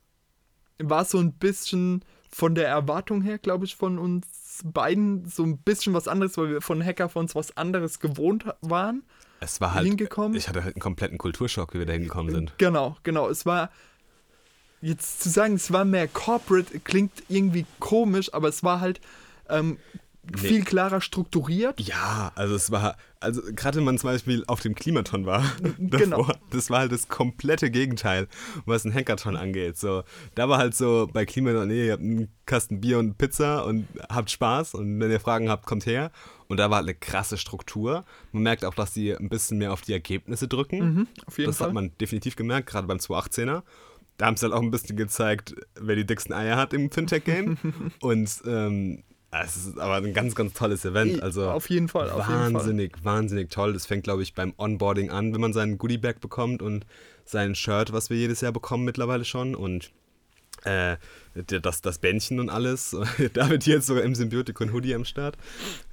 war so ein bisschen von der Erwartung her, glaube ich, von uns beiden so ein bisschen was anderes, weil wir von Hackathons was anderes gewohnt waren, Es war halt hingekommen. Ich hatte halt einen kompletten Kulturschock, wie wir da hingekommen sind. Genau, genau. Es war jetzt zu sagen, es war mehr corporate, klingt irgendwie komisch, aber es war halt ähm, viel klarer strukturiert. Ja, also es war, also gerade wenn man zum Beispiel auf dem Klimaton war, Genau. davor, das war halt das komplette Gegenteil, was ein Hackathon angeht. So, da war halt so bei Klimaton, nee, ihr habt einen Kasten Bier und Pizza und habt Spaß und wenn ihr Fragen habt, kommt her. Und da war halt eine krasse Struktur. Man merkt auch, dass die ein bisschen mehr auf die Ergebnisse drücken. Mhm, auf jeden das Fall. hat man definitiv gemerkt, gerade beim 218er. Da haben sie halt auch ein bisschen gezeigt, wer die dicksten Eier hat im Fintech-Game. Und ähm, es ist aber ein ganz, ganz tolles Event. Also auf jeden Fall, auf jeden Fall. wahnsinnig, wahnsinnig toll. Das fängt, glaube ich, beim Onboarding an, wenn man seinen Goodie-Bag bekommt und sein Shirt, was wir jedes Jahr bekommen mittlerweile schon. Und äh, das, das Bändchen und alles. da wird jetzt sogar im Symbiotikon Hoodie am Start.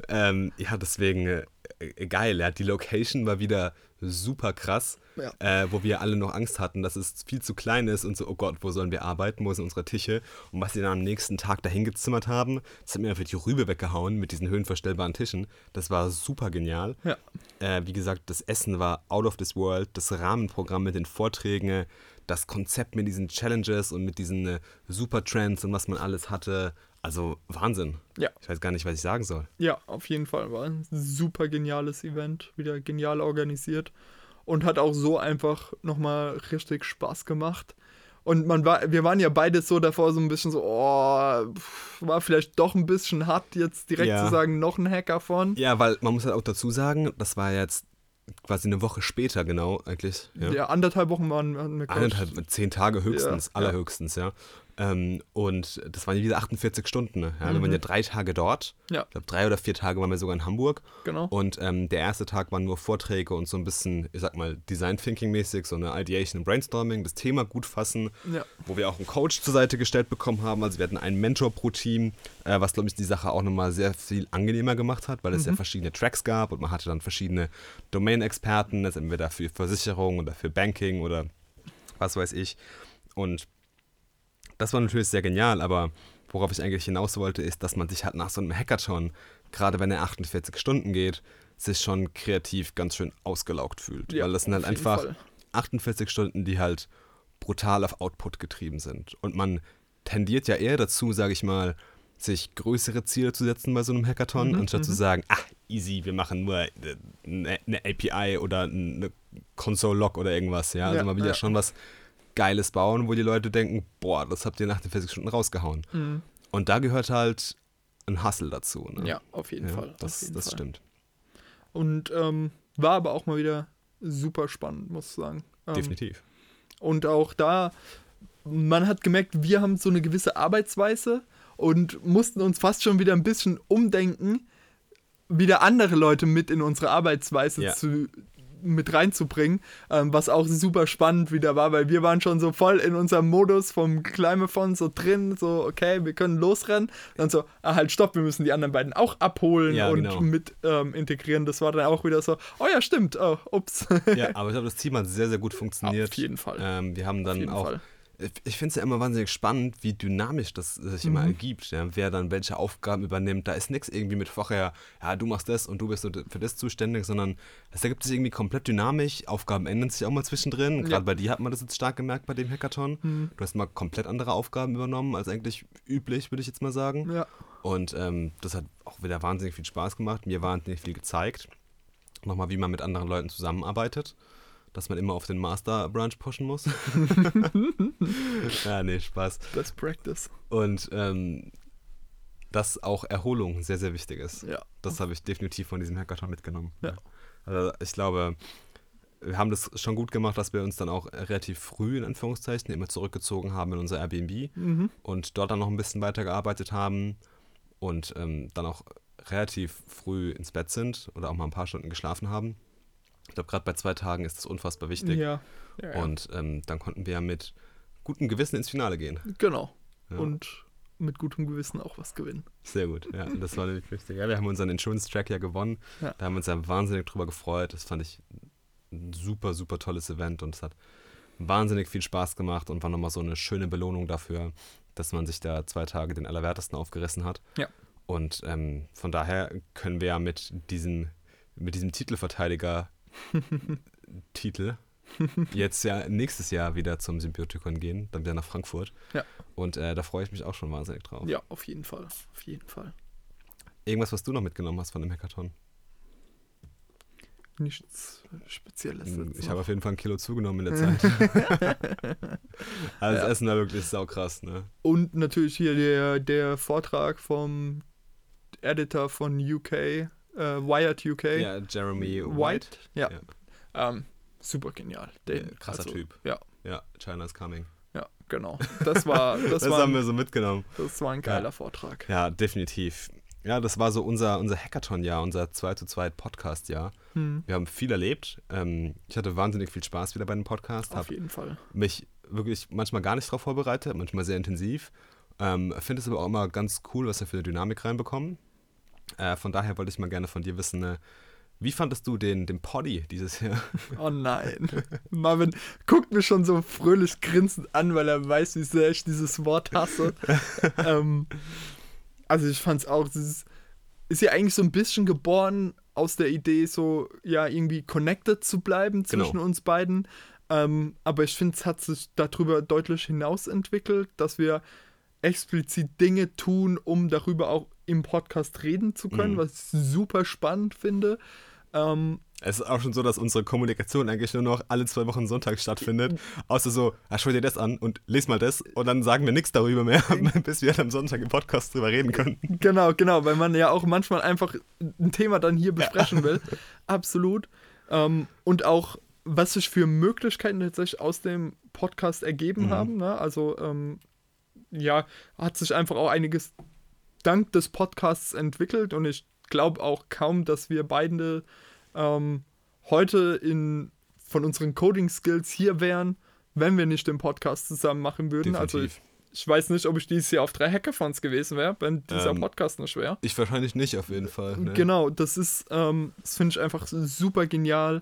Ähm, ja, deswegen äh, äh, geil. Ja, die Location war wieder super krass, Ja. äh, wo wir alle noch Angst hatten, dass es viel zu klein ist und so, oh Gott, wo sollen wir arbeiten, wo sind unsere Tische? Und was sie dann am nächsten Tag dahin gezimmert haben, das hat mir einfach die Rübe weggehauen mit diesen höhenverstellbaren Tischen. Das war super genial. Ja. Äh, wie gesagt, das Essen war out of this world, das Rahmenprogramm mit den Vorträgen, das Konzept mit diesen Challenges und mit diesen äh, Supertrends und was man alles hatte. Also Wahnsinn. Ja. Ich weiß gar nicht, was ich sagen soll. Ja, auf jeden Fall. War ein super geniales Event. Wieder genial organisiert. Und hat auch so einfach nochmal richtig Spaß gemacht. Und man war, wir waren ja beide so davor so ein bisschen so, oh, war vielleicht doch ein bisschen hart, jetzt direkt Ja. zu sagen, noch ein Hackathon. Ja, weil man muss halt auch dazu sagen, das war jetzt quasi eine Woche später genau eigentlich. Ja. Ja, anderthalb Wochen waren wir Eineinhalb, zehn Tage höchstens, Ja, allerhöchstens, ja. Ähm, und das waren ja wieder 48 Stunden. Ne? Ja, Wir Mhm. waren ja drei Tage dort. Ja. Ich glaube, drei oder vier Tage waren wir sogar in Hamburg. Genau. Und ähm, der erste Tag waren nur Vorträge und so ein bisschen, ich sag mal, Design Thinking mäßig, so eine Ideation und Brainstorming, das Thema gut fassen, Ja. wo wir auch einen Coach zur Seite gestellt bekommen haben. Also wir hatten einen Mentor pro Team, äh, was, glaube ich, die Sache auch nochmal sehr viel angenehmer gemacht hat, weil es ja verschiedene Tracks gab und man hatte dann verschiedene Domain-Experten, das entweder für Versicherung oder für Banking oder was weiß ich. Und das war natürlich sehr genial, aber worauf ich eigentlich hinaus wollte, ist, dass man sich halt nach so einem Hackathon, gerade wenn er 48 Stunden geht, sich schon kreativ ganz schön ausgelaugt fühlt. Ja, weil das sind halt einfach Fall. 48 Stunden, die halt brutal auf Output getrieben sind. Und man tendiert ja eher dazu, sage ich mal, sich größere Ziele zu setzen bei so einem Hackathon, Mhm, anstatt zu sagen, ah, easy, wir machen nur eine, eine API oder eine Console-Log oder irgendwas. Ja, also Ja, mal wieder ja. schon was Geiles bauen, wo die Leute denken, boah, das habt ihr nach den 40 Stunden rausgehauen. Mhm. Und da gehört halt ein Hustle dazu. Ne? Ja, auf jeden Ja, Fall. Das, jeden das Fall. stimmt. Und ähm, war aber auch mal wieder super spannend, muss ich sagen. Ähm, Definitiv. Und auch da, man hat gemerkt, wir haben so eine gewisse Arbeitsweise und mussten uns fast schon wieder ein bisschen umdenken, wieder andere Leute mit in unsere Arbeitsweise Ja. zu, mit reinzubringen, ähm, was auch super spannend wieder war, weil wir waren schon so voll in unserem Modus vom Climathon so drin, so okay, wir können losrennen, dann so, ah halt stopp, wir müssen die anderen beiden auch abholen Ja, und genau. mit ähm, integrieren. Das war dann auch wieder so, oh ja, stimmt, oh, ups. Ja, aber ich glaube, das Team hat sehr, sehr gut funktioniert. Auf jeden Fall. Ähm, wir haben Auf dann jeden auch. Fall. Ich- finde es ja immer wahnsinnig spannend, wie dynamisch das sich immer Mhm. ergibt. Ja? Wer dann welche Aufgaben übernimmt. Da ist nichts irgendwie mit vorher, ja, du machst das und du bist für das zuständig, sondern es ergibt sich irgendwie komplett dynamisch. Aufgaben ändern sich auch mal zwischendrin. Gerade Ja. bei dir hat man das jetzt stark gemerkt bei dem Hackathon. Mhm. Du hast mal komplett andere Aufgaben übernommen als eigentlich üblich, würde ich jetzt mal sagen. Ja. Und ähm, das hat auch wieder wahnsinnig viel Spaß gemacht. Mir wahnsinnig viel gezeigt. Nochmal, wie man mit anderen Leuten zusammenarbeitet. Dass man immer auf den Master Branch pushen muss. ja, nee, Spaß. Best Practice. Und ähm, dass auch Erholung sehr, sehr wichtig ist. Ja. Das habe ich definitiv von diesem Hackathon mitgenommen. Ja. Also ich glaube, wir haben das schon gut gemacht, dass wir uns dann auch relativ früh in Anführungszeichen immer zurückgezogen haben in unser Airbnb Mhm. und dort dann noch ein bisschen weitergearbeitet haben und ähm, dann auch relativ früh ins Bett sind oder auch mal ein paar Stunden geschlafen haben. Ich glaube, gerade bei zwei Tagen ist das unfassbar wichtig. Ja. ja, ja. Und ähm, dann konnten wir mit gutem Gewissen ins Finale gehen. genau. Ja. Und mit gutem Gewissen auch was gewinnen. Sehr gut, ja, das war nämlich wichtig. Ja, wir haben unseren Insurance-Track ja gewonnen. Ja. Da haben wir uns ja wahnsinnig drüber gefreut. Das fand ich ein super, super tolles Event und es hat wahnsinnig viel Spaß gemacht und war nochmal so eine schöne Belohnung dafür, dass man sich da zwei Tage den Allerwertesten aufgerissen hat. Ja. Und ähm, von daher können wir ja mit diesem, mit diesem Titelverteidiger Titel jetzt ja nächstes Jahr wieder zum Symbiotikon gehen, dann wieder nach Frankfurt. Ja. Und äh, da freue ich mich auch schon wahnsinnig drauf. Ja, auf jeden Fall. Auf jeden Fall. Irgendwas, was du noch mitgenommen hast von dem Hackathon? Nichts Spezielles. Hm, Ich habe auf jeden Fall ein Kilo zugenommen in der Zeit. also das Ja. Essen war wirklich saukrass, ne? Und natürlich hier der, der Vortrag vom Editor von UK, äh, Wired UK. Ja, Jeremy White. White. Ja. Ja. Ähm, super genial. Den, Ja, krasser Typ. Ja, Ja, China's coming. ja, genau. Das war, das Das, war, haben wir ein, so mitgenommen. das war ein geiler Vortrag. Ja, definitiv. Ja, das war so unser, unser Hackathon-Jahr, unser 2 zu 2 Podcast-Jahr. Hm, Wir haben viel erlebt. Ähm, ich hatte wahnsinnig viel Spaß wieder bei dem Podcast. auf jeden Fall. mich wirklich manchmal gar nicht darauf vorbereitet, manchmal sehr intensiv. Ähm, Finde es aber auch immer ganz cool, was wir für eine Dynamik reinbekommen. Äh, von daher wollte ich mal gerne von dir wissen, ne, Wie fandest du den, den Poddy dieses Jahr? Oh nein. Marvin guckt mich schon so fröhlich grinsend an, weil er weiß, wie sehr ich dieses Wort hasse. ähm, also ich fand es auch, das ist, ist ja eigentlich so ein bisschen geboren aus der Idee, so ja irgendwie connected zu bleiben zwischen Genau. uns beiden. Ähm, aber ich finde, es hat sich darüber deutlich hinaus entwickelt, dass wir explizit Dinge tun, um darüber auch im Podcast reden zu können, Mhm. was ich super spannend finde. Ähm, Es ist auch schon so, dass unsere Kommunikation eigentlich nur noch alle zwei Wochen Sonntag stattfindet. Außer so, ah, schau dir das an und les mal das. Und dann sagen wir nichts darüber mehr, bis wir dann am Sonntag im Podcast drüber reden können. Genau, genau, weil man ja auch manchmal einfach ein Thema dann hier besprechen will. Absolut. Ähm, und auch, was sich für Möglichkeiten tatsächlich aus dem Podcast ergeben Mhm. haben. Ne? Also, ähm, ja, hat sich einfach auch einiges dank des Podcasts entwickelt und ich glaube auch kaum, dass wir beide ähm, heute in, von unseren Coding-Skills hier wären, wenn wir nicht den Podcast zusammen machen würden. Also ich, Definitiv. ich weiß nicht, ob ich dieses Jahr auf drei Hackathons gewesen wäre, wenn dieser Ähm, Podcast nicht wäre. Ich wahrscheinlich nicht, auf jeden Fall. Ne? Genau, das ist, ähm, das finde ich einfach super genial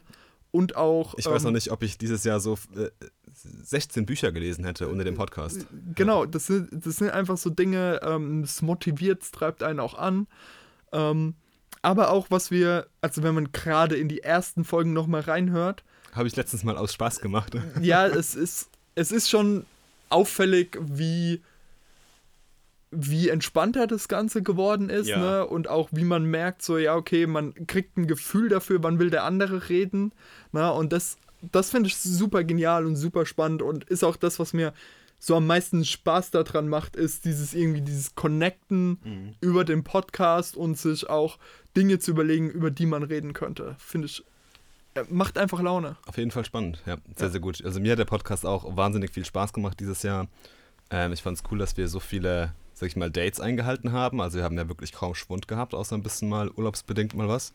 und auch. Ich weiß noch ähm, nicht, ob ich dieses Jahr so äh, 16 Bücher gelesen hätte ohne den Podcast. Genau, das sind, das sind einfach so Dinge, ähm, es motiviert, es treibt einen auch an. Ähm, aber auch, was wir, also wenn man gerade in die ersten Folgen nochmal reinhört, Habe ich letztens mal aus Spaß gemacht. ja, es ist, es ist schon auffällig, wie, wie entspannter das Ganze geworden ist, Ja. ne? Und auch wie man merkt, so, ja, okay, man kriegt ein Gefühl dafür, wann will der andere reden. Ne? Und das, das finde ich super genial und super spannend und ist auch das, was mir so am meisten Spaß daran macht, ist dieses irgendwie dieses Connecten über den Podcast und sich auch Dinge zu überlegen, über die man reden könnte. Finde ich, äh, macht einfach Laune. Auf jeden Fall spannend, ja, sehr, Ja. sehr gut. Also mir hat der Podcast auch wahnsinnig viel Spaß gemacht dieses Jahr. Ähm, ich fand es cool, dass wir so viele, sag ich mal, Dates eingehalten haben. Also wir haben ja wirklich kaum Schwund gehabt, außer ein bisschen mal urlaubsbedingt mal was.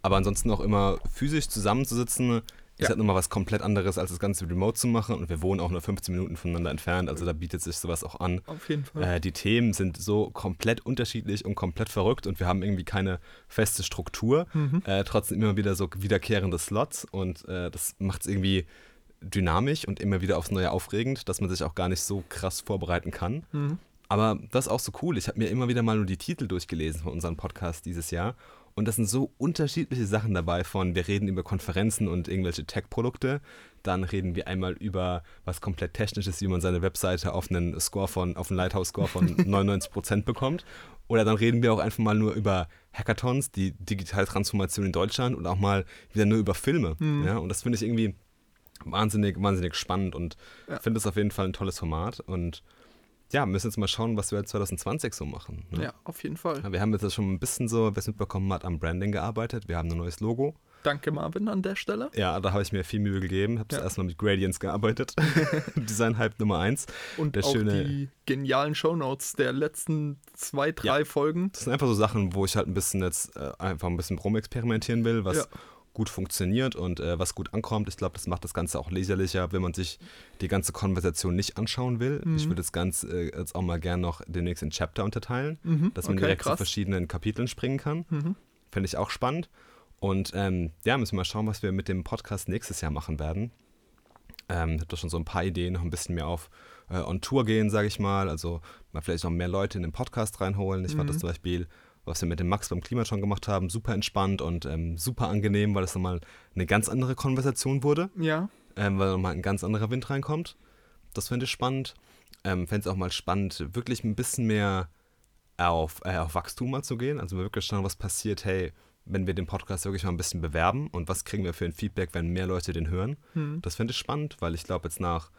Aber ansonsten auch immer physisch zusammenzusitzen, ist Ja. halt nochmal was komplett anderes, als das Ganze remote zu machen. Und wir wohnen auch nur 15 Minuten voneinander entfernt, also da bietet sich sowas auch an. Auf jeden Fall. Äh, die Themen sind so komplett unterschiedlich und komplett verrückt und wir haben irgendwie keine feste Struktur. Mhm. Äh, trotzdem immer wieder so wiederkehrende Slots und äh, das macht es irgendwie dynamisch und immer wieder aufs Neue aufregend, dass man sich auch gar nicht so krass vorbereiten kann. Mhm. Aber das ist auch so cool. Ich habe mir immer wieder mal nur die Titel durchgelesen von unserem Podcast dieses Jahr. Und das sind so unterschiedliche Sachen dabei von, wir reden über Konferenzen und irgendwelche Tech-Produkte. Dann reden wir einmal über was komplett Technisches, wie man seine Webseite auf einen Score von, auf einen Lighthouse-Score von 99% bekommt. Oder dann reden wir auch einfach mal nur über Hackathons, die digitale Transformation in Deutschland und auch mal wieder nur über Filme. Ja, und das finde ich irgendwie wahnsinnig, wahnsinnig spannend und Ja. finde es auf jeden Fall ein tolles Format. Und ja, müssen jetzt mal schauen, was wir 2020 so machen. Ne? Ja, auf jeden Fall. Ja, Wir haben jetzt schon ein bisschen so, wer es mitbekommen hat, am Branding gearbeitet. Wir haben ein neues Logo. Danke, Marvin, an der Stelle. Ja, da habe ich mir viel Mühe gegeben. Habe Ja. erstmal mit Gradients gearbeitet. Design Hype Nummer 1. Und Der auch schöne- die genialen Shownotes der letzten zwei, drei Folgen. Das sind einfach so Sachen, wo ich halt ein bisschen jetzt äh, einfach ein bisschen rumexperimentieren will, was Ja. Gut funktioniert und äh, was gut ankommt. Ich glaube, das macht das Ganze auch leserlicher, wenn man sich die ganze Konversation nicht anschauen will. Mhm. Ich würde das Ganze äh, jetzt auch mal gern noch demnächst in Chapter unterteilen, Mhm, dass man okay, direkt zu krass. verschiedenen Kapiteln springen kann. Mhm. Fände ich auch spannend. Und ähm, ja, müssen wir mal schauen, was wir mit dem Podcast nächstes Jahr machen werden. Ähm, ich habe da schon so ein paar Ideen, noch ein bisschen mehr auf äh, on Tour gehen, sage ich mal. Also mal vielleicht noch mehr Leute in den Podcast reinholen. Ich fand das Mhm. zum Beispiel, was wir mit dem Max beim Klima schon gemacht haben, super entspannt und ähm, super angenehm, weil es nochmal eine ganz andere Konversation wurde, Ja, ähm, weil nochmal ein ganz anderer Wind reinkommt. Das fände ich spannend. Ähm, fände es auch mal spannend, wirklich ein bisschen mehr auf, äh, auf Wachstum mal zu gehen. Also wirklich schauen, was passiert, hey, wenn wir den Podcast wirklich mal ein bisschen bewerben und was kriegen wir für ein Feedback, wenn mehr Leute den hören. Mhm. Das fände ich spannend, weil ich glaube, jetzt nach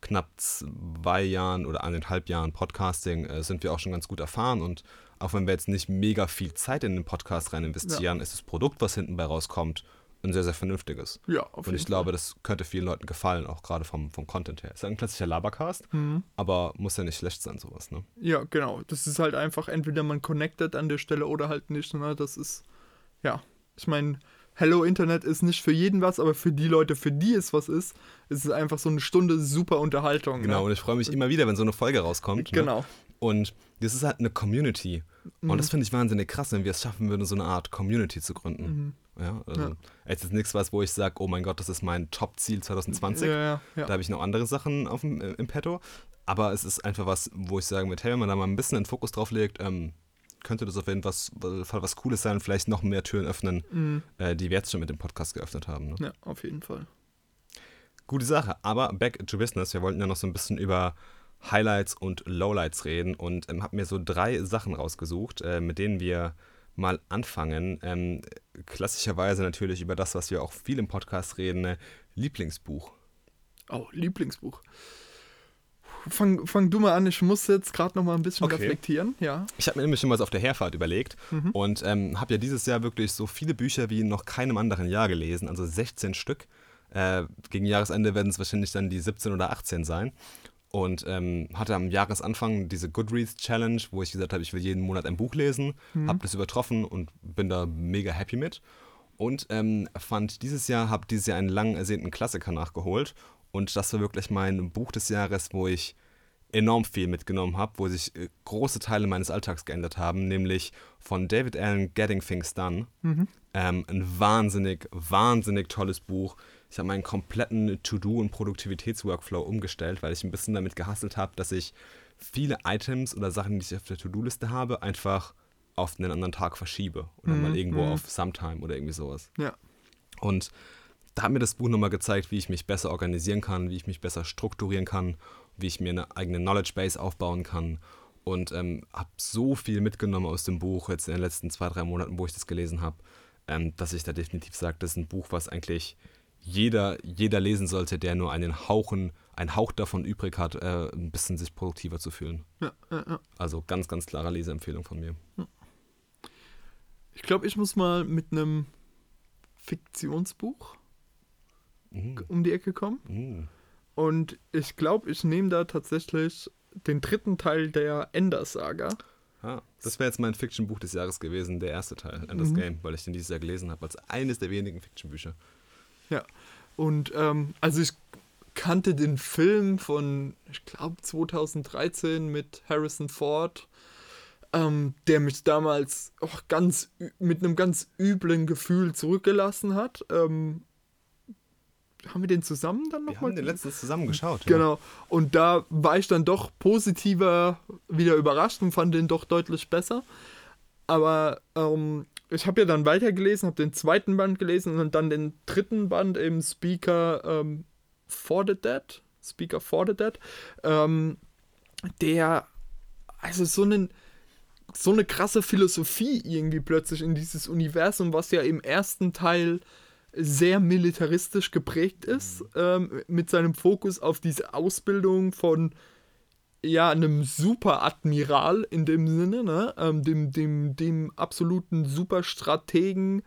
knapp zwei Jahren oder eineinhalb Jahren Podcasting äh, sind wir auch schon ganz gut erfahren und auch wenn wir jetzt nicht mega viel Zeit in den Podcast rein investieren, ist das Produkt, was hinten bei rauskommt, ein sehr, sehr vernünftiges. ja, auf Und jeden ich glaube, das könnte vielen Leuten gefallen, auch gerade vom, vom Content her. Ist ein klassischer Labercast. Mhm. aber muss ja nicht schlecht sein, sowas, ne? Ja, genau. Das ist halt einfach entweder man connected an der Stelle oder halt nicht. Ne? Das ist, ja, ich meine, Hello Internet ist nicht für jeden was, aber für die Leute, für die es was ist, ist es einfach so eine Stunde super Unterhaltung. Genau, Ne? und ich freue mich immer wieder, wenn so eine Folge rauskommt. Ne? Genau. Und das ist halt eine Community. Und Mhm. das finde ich wahnsinnig krass, wenn wir es schaffen würden, so eine Art Community zu gründen. Mhm. Ja, also Ja. es ist nichts, was, wo ich sage, oh mein Gott, das ist mein Top-Ziel 2020. Ja. Da habe ich noch andere Sachen auf dem, äh, im Petto. Aber es ist einfach was, wo ich sagen würde, hey, wenn man da mal ein bisschen den Fokus drauf legt, ähm, könnte das auf jeden Fall was, was Cooles sein vielleicht noch mehr Türen öffnen, Mhm. äh, die wir jetzt schon mit dem Podcast geöffnet haben. Ne? ja, auf jeden Fall. Gute Sache. Aber back to business. Wir wollten ja noch so ein bisschen über Highlights und Lowlights reden und ähm, habe mir so drei Sachen rausgesucht, äh, mit denen wir mal anfangen. Ähm, klassischerweise natürlich über das, was wir auch viel im Podcast reden, äh, Lieblingsbuch. Oh, Lieblingsbuch. Fang, fang du mal an, ich muss jetzt gerade noch mal ein bisschen Okay. reflektieren. Ja. Ich habe mir nämlich schon was auf der Herfahrt überlegt Mhm. und ähm, habe ja dieses Jahr wirklich so viele Bücher wie in noch keinem anderen Jahr gelesen, also 16 Stück. Äh, gegen Jahresende werden es wahrscheinlich dann die 17 oder 18 sein. Und ähm, hatte am Jahresanfang diese Goodreads Challenge, wo ich gesagt habe, ich will jeden Monat ein Buch lesen, habe das übertroffen und bin da mega happy mit. Und ähm, fand dieses Jahr, habe dieses Jahr einen lang ersehnten Klassiker nachgeholt. Und das war wirklich mein Buch des Jahres, wo ich enorm viel mitgenommen habe, wo sich äh, große Teile meines Alltags geändert haben, nämlich von David Allen Getting Things Done. Mhm. Ähm, ein wahnsinnig, wahnsinnig tolles Buch. Ich habe meinen kompletten To-Do- und Produktivitätsworkflow umgestellt, weil ich ein bisschen damit gehasselt habe, dass ich viele Items oder Sachen, die ich auf der To-Do-Liste habe, einfach auf einen anderen Tag verschiebe. Oder Mhm, mal irgendwo mhm. auf Sometime oder irgendwie sowas. Ja. Und hat mir das Buch nochmal gezeigt, wie ich mich besser organisieren kann, wie ich mich besser strukturieren kann, wie ich mir eine eigene Knowledge Base aufbauen kann. Und ähm, habe so viel mitgenommen aus dem Buch jetzt in den letzten zwei, drei Monaten, wo ich das gelesen habe, ähm, dass ich da definitiv sage, das ist ein Buch, was eigentlich jeder, jeder lesen sollte, der nur einen Hauchen, einen Hauch davon übrig hat, äh, ein bisschen sich produktiver zu fühlen. Ja, ja, ja. Also ganz, ganz klare Leseempfehlung von mir. Ich glaube, ich muss mal mit einem Fiktionsbuch Mhm. um die Ecke kommen. Mhm. Und ich glaube, ich nehme da tatsächlich den dritten Teil der Ender-Saga. Ah, das wäre jetzt mein Fiction-Buch des Jahres gewesen, der erste Teil, Endless Mhm. Game, weil ich den dieses Jahr gelesen habe, als eines der wenigen Fiction-Bücher. Und ähm, also ich kannte den Film von, ich glaube, 2013 mit Harrison Ford, ähm, der mich damals auch ganz ü- mit einem ganz üblen Gefühl zurückgelassen hat. Ähm, haben wir den zusammen dann Wir nochmal? haben den letztens zusammen geschaut. Genau. Und da war ich dann doch positiver wieder überrascht und fand den doch deutlich besser. Aber ähm, ich habe ja dann weitergelesen, habe den zweiten Band gelesen und dann den dritten Band im Speaker ähm, for the Dead. Speaker for the Dead. Ähm, der, also so einen so eine krasse Philosophie irgendwie plötzlich in dieses Universum, was ja im ersten Teil sehr militaristisch geprägt ist, ähm, mit seinem Fokus auf diese Ausbildung von ja, einem Superadmiral in dem Sinne, ne? ähm, dem, dem, dem absoluten Superstrategen,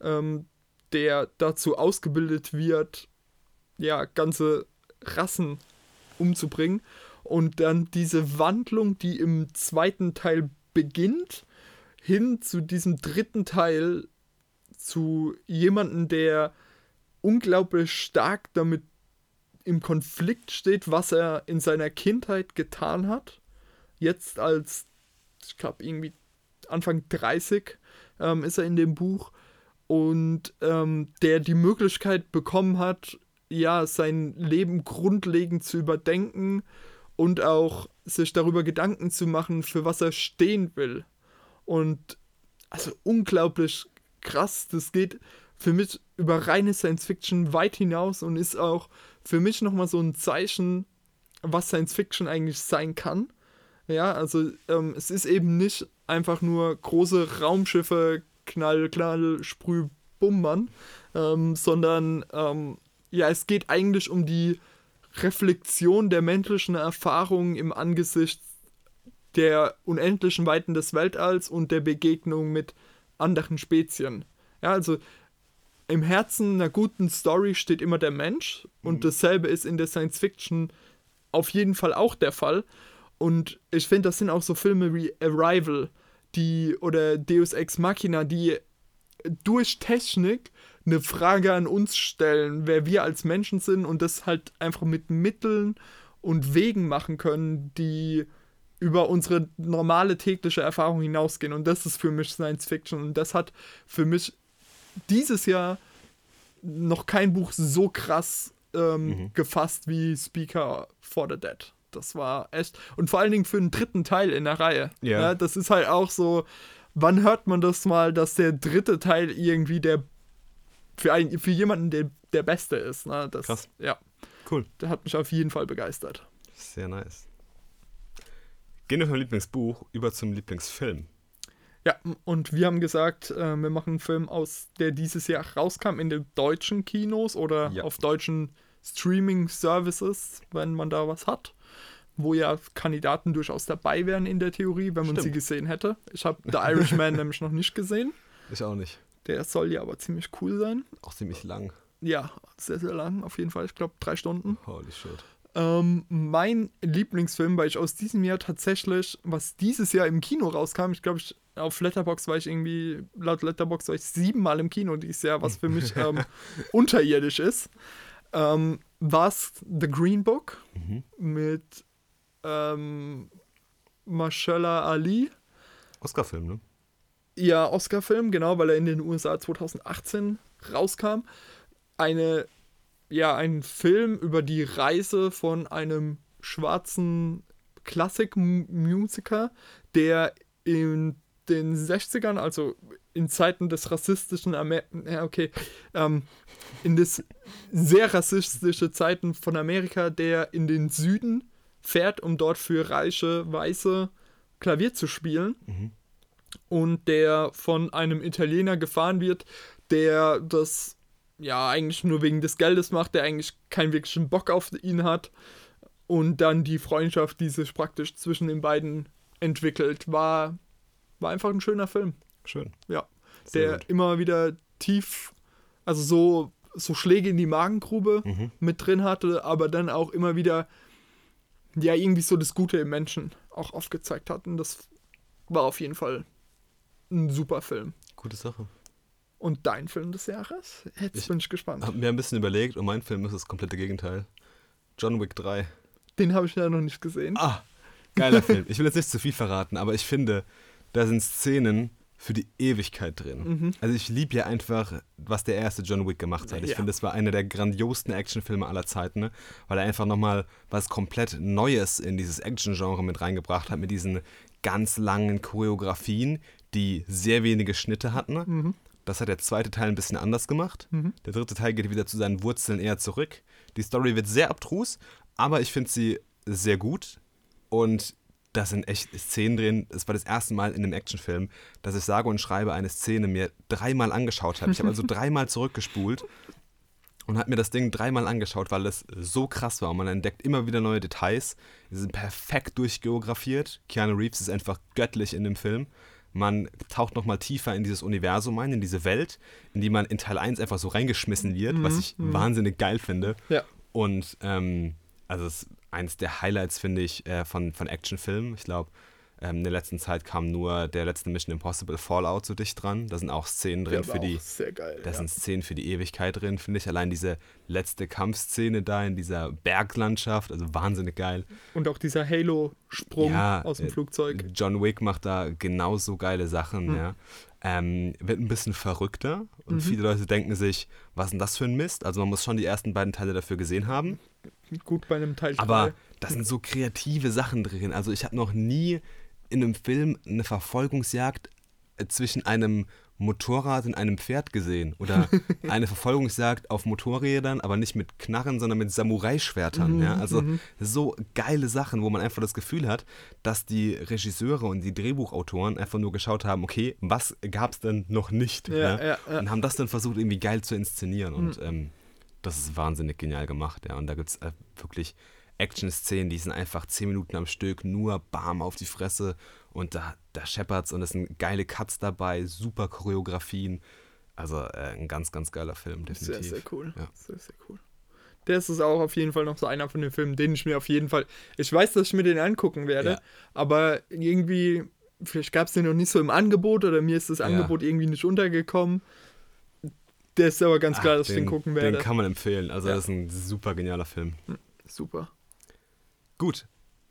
ähm, der dazu ausgebildet wird, ja, ganze Rassen umzubringen. Und dann diese Wandlung, die im zweiten Teil beginnt, hin zu diesem dritten Teil, zu jemandem, der unglaublich stark damit im Konflikt steht, was er in seiner Kindheit getan hat. Jetzt als, ich glaube, irgendwie Anfang 30 ähm, ist er in dem Buch. Und ähm, der die Möglichkeit bekommen hat, ja, sein Leben grundlegend zu überdenken und auch sich darüber Gedanken zu machen, für was er stehen will. Und also unglaublich krass, das geht für mich über reine Science Fiction weit hinaus und ist auch für mich nochmal so ein Zeichen, was Science Fiction eigentlich sein kann. Ja, also ähm, es ist eben nicht einfach nur große Raumschiffe, Knall, Knall, Sprüh, Bummern, ähm, sondern ähm, ja, es geht eigentlich um die Reflexion der menschlichen Erfahrungen im Angesicht der unendlichen Weiten des Weltalls und der Begegnung mit anderen Spezien. Ja, also im Herzen einer guten Story steht immer der Mensch und dasselbe ist in der Science Fiction auf jeden Fall auch der Fall. Und ich finde, das sind auch so Filme wie Arrival, die oder Deus Ex Machina, die durch Technik eine Frage an uns stellen, wer wir als Menschen sind und das halt einfach mit Mitteln und Wegen machen können, die über unsere normale tägliche Erfahrung hinausgehen. Und das ist für mich Science Fiction. Und das hat für mich dieses Jahr noch kein Buch so krass ähm, Mhm. gefasst wie Speaker for the Dead. Das war echt. Und vor allen Dingen für den dritten Teil in der Reihe. Ja. das ist halt auch so. Wann hört man das mal, dass der dritte Teil irgendwie der für, einen, für jemanden der, der beste ist? Ne? Das, Krass. Ja, Cool. der hat mich auf jeden Fall begeistert. Sehr nice. Gehen wir vom Lieblingsbuch über zum Lieblingsfilm. Ja, und wir haben gesagt, äh, wir machen einen Film aus, der dieses Jahr rauskam in den deutschen Kinos oder Ja. auf deutschen Streaming-Services, wenn man da was hat. Wo ja Kandidaten durchaus dabei wären in der Theorie, wenn man sie Stimmt. gesehen hätte. Ich habe The Irishman nämlich noch nicht gesehen. Ich auch nicht. Der soll ja aber ziemlich cool sein. Auch ziemlich lang. Ja, sehr, sehr lang auf jeden Fall. Ich glaube, drei Stunden. Holy shit. Ähm, mein Lieblingsfilm, weil ich aus diesem Jahr tatsächlich, was dieses Jahr im Kino rauskam, ich glaube, ich, auf Letterbox war ich irgendwie, laut Letterbox war ich siebenmal im Kino dieses Jahr, was für mich ähm, unterirdisch ist, ähm, war es The Green Book Mhm. mit ähm, Mashallah Ali. Oscar-Film, ne? Ja, Oscar-Film, genau, weil er in den USA 2018 rauskam. Eine, ja, ein Film über die Reise von einem schwarzen Klassik-Musiker, der in den 60ern, also in Zeiten des rassistischen Amer ja, okay, ähm, in das sehr rassistische Zeiten von Amerika, der in den Süden fährt, um dort für reiche Weiße Klavier zu spielen Mhm. und der von einem Italiener gefahren wird, der das ja eigentlich nur wegen des Geldes macht, der eigentlich keinen wirklichen Bock auf ihn hat und dann die Freundschaft, die sich praktisch zwischen den beiden entwickelt, war, war einfach ein schöner Film. Schön. Ja, Sehr der gut. immer wieder tief, also so, so Schläge in die Magengrube Mhm. mit drin hatte, aber dann auch immer wieder ja irgendwie so das Gute im Menschen auch aufgezeigt hat. Und das war auf jeden Fall ein super Film. Gute Sache. Und dein Film des Jahres? Jetzt Ich- bin ich gespannt. Hab mir ein bisschen überlegt und mein Film ist das komplette Gegenteil. John Wick 3. Den habe ich ja noch nicht gesehen. Ah, geiler Film. Ich will jetzt nicht zu viel verraten, aber ich finde, da sind Szenen für die Ewigkeit drin. Mhm. Also ich liebe ja einfach, was der erste John Wick gemacht hat. Ich Ja. finde, das war einer der grandiosten Actionfilme aller Zeiten, ne? weil er einfach nochmal was komplett Neues in dieses Action-Genre mit reingebracht hat, mit diesen ganz langen Choreografien, die sehr wenige Schnitte hatten. Mhm. Das hat der zweite Teil ein bisschen anders gemacht. Mhm. Der dritte Teil geht wieder zu seinen Wurzeln eher zurück. Die Story wird sehr abstrus, aber ich finde sie sehr gut. Und da sind echt Szenen drin. Es war das erste Mal in einem Actionfilm, dass ich sage und schreibe eine Szene mir dreimal angeschaut habe. Ich habe also dreimal zurückgespult und habe mir das Ding dreimal angeschaut, weil es so krass war. Und man entdeckt immer wieder neue Details. Sie sind perfekt durchgeografiert. Keanu Reeves ist einfach göttlich in dem Film. Man taucht nochmal tiefer in dieses Universum ein, in diese Welt, in die man in Teil 1 einfach so reingeschmissen wird, was ich wahnsinnig geil finde. Ja. Und ähm, also es ist eines der Highlights, finde ich, äh, von, von Actionfilmen. Ich glaube, ähm, in der letzten Zeit kam nur der letzte Mission Impossible Fallout so dicht dran. Da sind auch Szenen drin für die. sehr geil. Da ja. sind Szenen für die Ewigkeit drin, finde ich. Allein diese letzte Kampfszene da in dieser Berglandschaft, also wahnsinnig geil. Und auch dieser Halo-Sprung Ja, aus dem äh, Flugzeug. John Wick macht da genauso geile Sachen, Hm. ja. Ähm, wird ein bisschen verrückter und Mhm. viele Leute denken sich, was ist denn das für ein Mist? Also man muss schon die ersten beiden Teile dafür gesehen haben. Gut bei einem Teil Aber da sind so kreative Sachen drin. Also ich habe noch nie in einem Film eine Verfolgungsjagd äh, zwischen einem Motorrad und einem Pferd gesehen. Oder eine Verfolgungsjagd auf Motorrädern, aber nicht mit Knarren, sondern mit Samurai-Schwertern. ja? Also so geile Sachen, wo man einfach das Gefühl hat, dass die Regisseure und die Drehbuchautoren einfach nur geschaut haben, okay, was gab es denn noch nicht? Ja, ja, ja. Und haben das dann versucht, irgendwie geil zu inszenieren. Und ähm, das ist wahnsinnig genial gemacht, ja. Und da gibt es äh, wirklich Action-Szenen, die sind einfach 10 Minuten am Stück, nur bam auf die Fresse und da, da scheppert's und es sind geile Cuts dabei, super Choreografien. Also äh, ein ganz, ganz geiler Film, definitiv. Sehr, sehr cool. Ja. Sehr, sehr cool. Der ist auch auf jeden Fall noch so einer von den Filmen, den ich mir auf jeden Fall. Ich weiß, dass ich mir den angucken werde, Ja. aber irgendwie, vielleicht gab es den noch nicht so im Angebot oder mir ist das Ja. Angebot irgendwie nicht untergekommen. Der ist aber ganz klar, Ach, dass ich den gucken werde. Den kann man empfehlen. Also Ja. das ist ein super genialer Film. Super. Gut,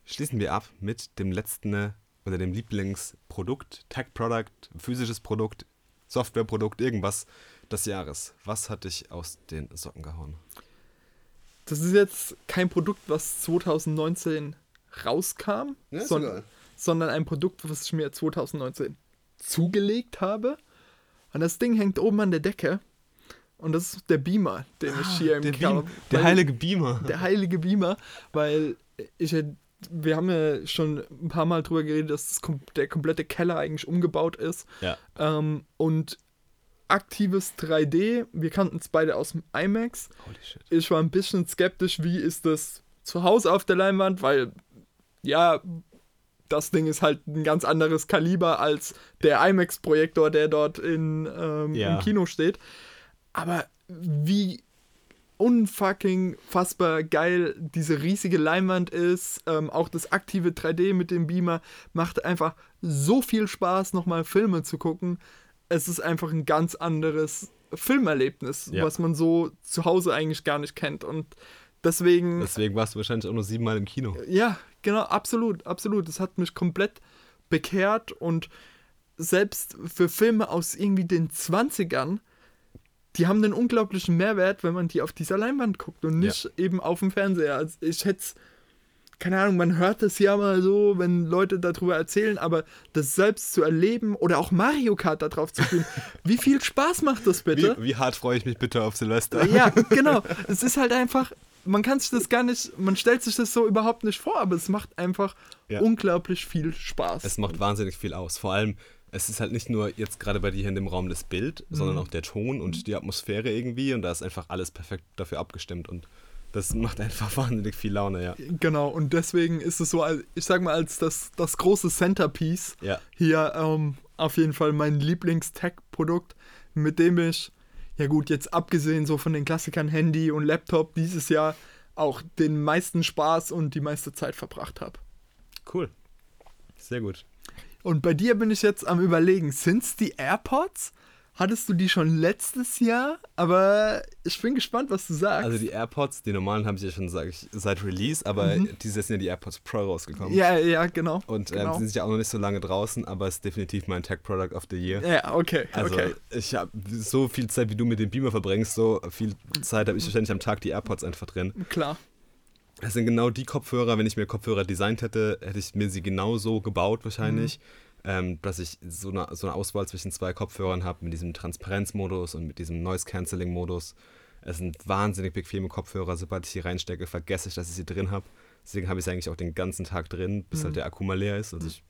schließen wir ab mit dem letzten oder dem Lieblingsprodukt, Tech-Product, physisches Produkt Softwareprodukt, irgendwas des Jahres. Was hat dich aus den Socken gehauen? Das ist jetzt kein Produkt, was 2019 rauskam, Ja, sondern, sondern ein Produkt, was ich mir 2019 zugelegt habe. Und das Ding hängt oben an der Decke. Und das ist der Beamer, den ich hier im Ah, der, Beam, der heilige Beamer. der heilige Beamer, weil ich wir haben ja schon ein paar Mal drüber geredet, dass der komplette Keller eigentlich umgebaut ist. ja. Ähm, und aktives 3D, wir kannten es beide aus dem IMAX. Holy shit. Ich war ein bisschen skeptisch, wie ist das zu Hause auf der Leinwand, weil ja, das Ding ist halt ein ganz anderes Kaliber als der IMAX-Projektor, der dort in, ähm, Ja. im Kino steht. Aber wie unfucking fassbar geil diese riesige Leinwand ist, ähm, auch das aktive 3D mit dem Beamer macht einfach so viel Spaß, nochmal Filme zu gucken. Es ist einfach ein ganz anderes Filmerlebnis, Ja. was man so zu Hause eigentlich gar nicht kennt. Und deswegen Deswegen warst du wahrscheinlich auch nur siebenmal im Kino. ja, genau, absolut, absolut. Das hat mich komplett bekehrt und selbst für Filme aus irgendwie den 20ern, die haben einen unglaublichen Mehrwert, wenn man die auf dieser Leinwand guckt und nicht eben auf dem Fernseher. Also ich hätte keine Ahnung, man hört das ja mal so, wenn Leute darüber erzählen, aber das selbst zu erleben oder auch Mario Kart da drauf zu spielen, wie viel Spaß macht das bitte? Wie, wie hart freue ich mich bitte auf Silvester? Ja, genau. Es ist halt einfach, man kann sich das gar nicht, man stellt sich das so überhaupt nicht vor, aber es macht einfach Ja. unglaublich viel Spaß. Es macht wahnsinnig viel aus. Vor allem, es ist halt nicht nur jetzt gerade bei dir hier in dem Raum das Bild, sondern Mhm. auch der Ton und die Atmosphäre irgendwie und da ist einfach alles perfekt dafür abgestimmt und das macht einfach wahnsinnig viel Laune, ja. Genau, und deswegen ist es so, ich sag mal, als das, das große Centerpiece Ja. hier ähm, auf jeden Fall mein Lieblings-Tech-Produkt, mit dem ich, ja gut, jetzt abgesehen so von den Klassikern Handy und Laptop, dieses Jahr auch den meisten Spaß und die meiste Zeit verbracht habe. Cool. Sehr gut. Und bei dir bin ich jetzt am überlegen, sind's die AirPods? Hattest du die schon letztes Jahr? Aber ich bin gespannt, was du sagst. Also die AirPods, die normalen habe ich ja schon, sage ich, seit Release, aber dieses sind ja die AirPods Pro rausgekommen. Mhm. ja, ja, genau. Und ähm, genau. die sind ja auch noch nicht so lange draußen, aber es ist definitiv mein Tech Product of the Year. Ja, okay, Also okay. ich habe so viel Zeit, wie du mit dem Beamer verbringst, so viel Zeit habe ich wahrscheinlich am Tag die AirPods einfach drin. Klar. Das sind genau die Kopfhörer, wenn ich mir Kopfhörer designt hätte, hätte ich mir sie genau so gebaut wahrscheinlich, ähm, dass ich so eine, so eine Auswahl zwischen zwei Kopfhörern habe mit diesem Transparenzmodus und mit diesem Noise-Canceling-Modus. Es sind wahnsinnig bequeme Kopfhörer. Sobald ich sie reinstecke, vergesse ich, dass ich sie drin habe. Deswegen habe ich sie eigentlich auch den ganzen Tag drin, bis halt der Akku mal leer ist. Also ich,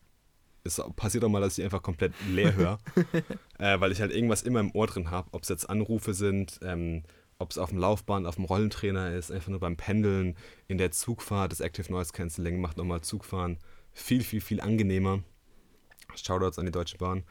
es passiert auch mal, dass ich einfach komplett leer höre, äh, weil ich halt irgendwas immer im Ohr drin habe. Ob es jetzt Anrufe sind, ähm, ob es auf dem Laufband, auf dem Rollentrainer ist, einfach nur beim Pendeln, in der Zugfahrt. Das Active Noise Cancelling macht nochmal Zugfahren viel, viel, viel angenehmer. Shoutouts an die Deutsche Bahn.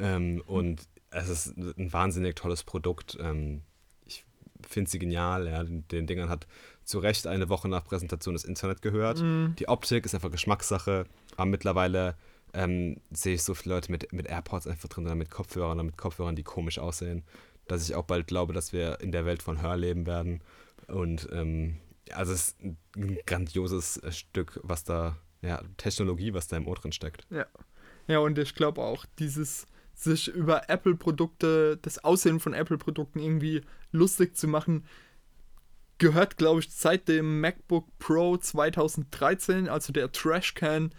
Ähm, und es ist ein wahnsinnig tolles Produkt. Ähm, ich finde sie genial. Ja. Den, den Dingern hat zu Recht eine Woche nach Präsentation das Internet gehört. Mhm. Die Optik ist einfach Geschmackssache. Aber mittlerweile ähm, sehe ich so viele Leute mit, mit AirPods einfach drin oder mit Kopfhörern oder mit Kopfhörern, die komisch aussehen, dass ich auch bald glaube, dass wir in der Welt von Hör leben werden. Und ähm, also es ist ein grandioses Stück, was da, ja, Technologie, was da im Ohr drin steckt. Ja. Ja, und ich glaube auch, dieses sich über Apple-Produkte, das Aussehen von Apple-Produkten irgendwie lustig zu machen, gehört, glaube ich, seit dem MacBook Pro 2013, also der Trashcan, äh,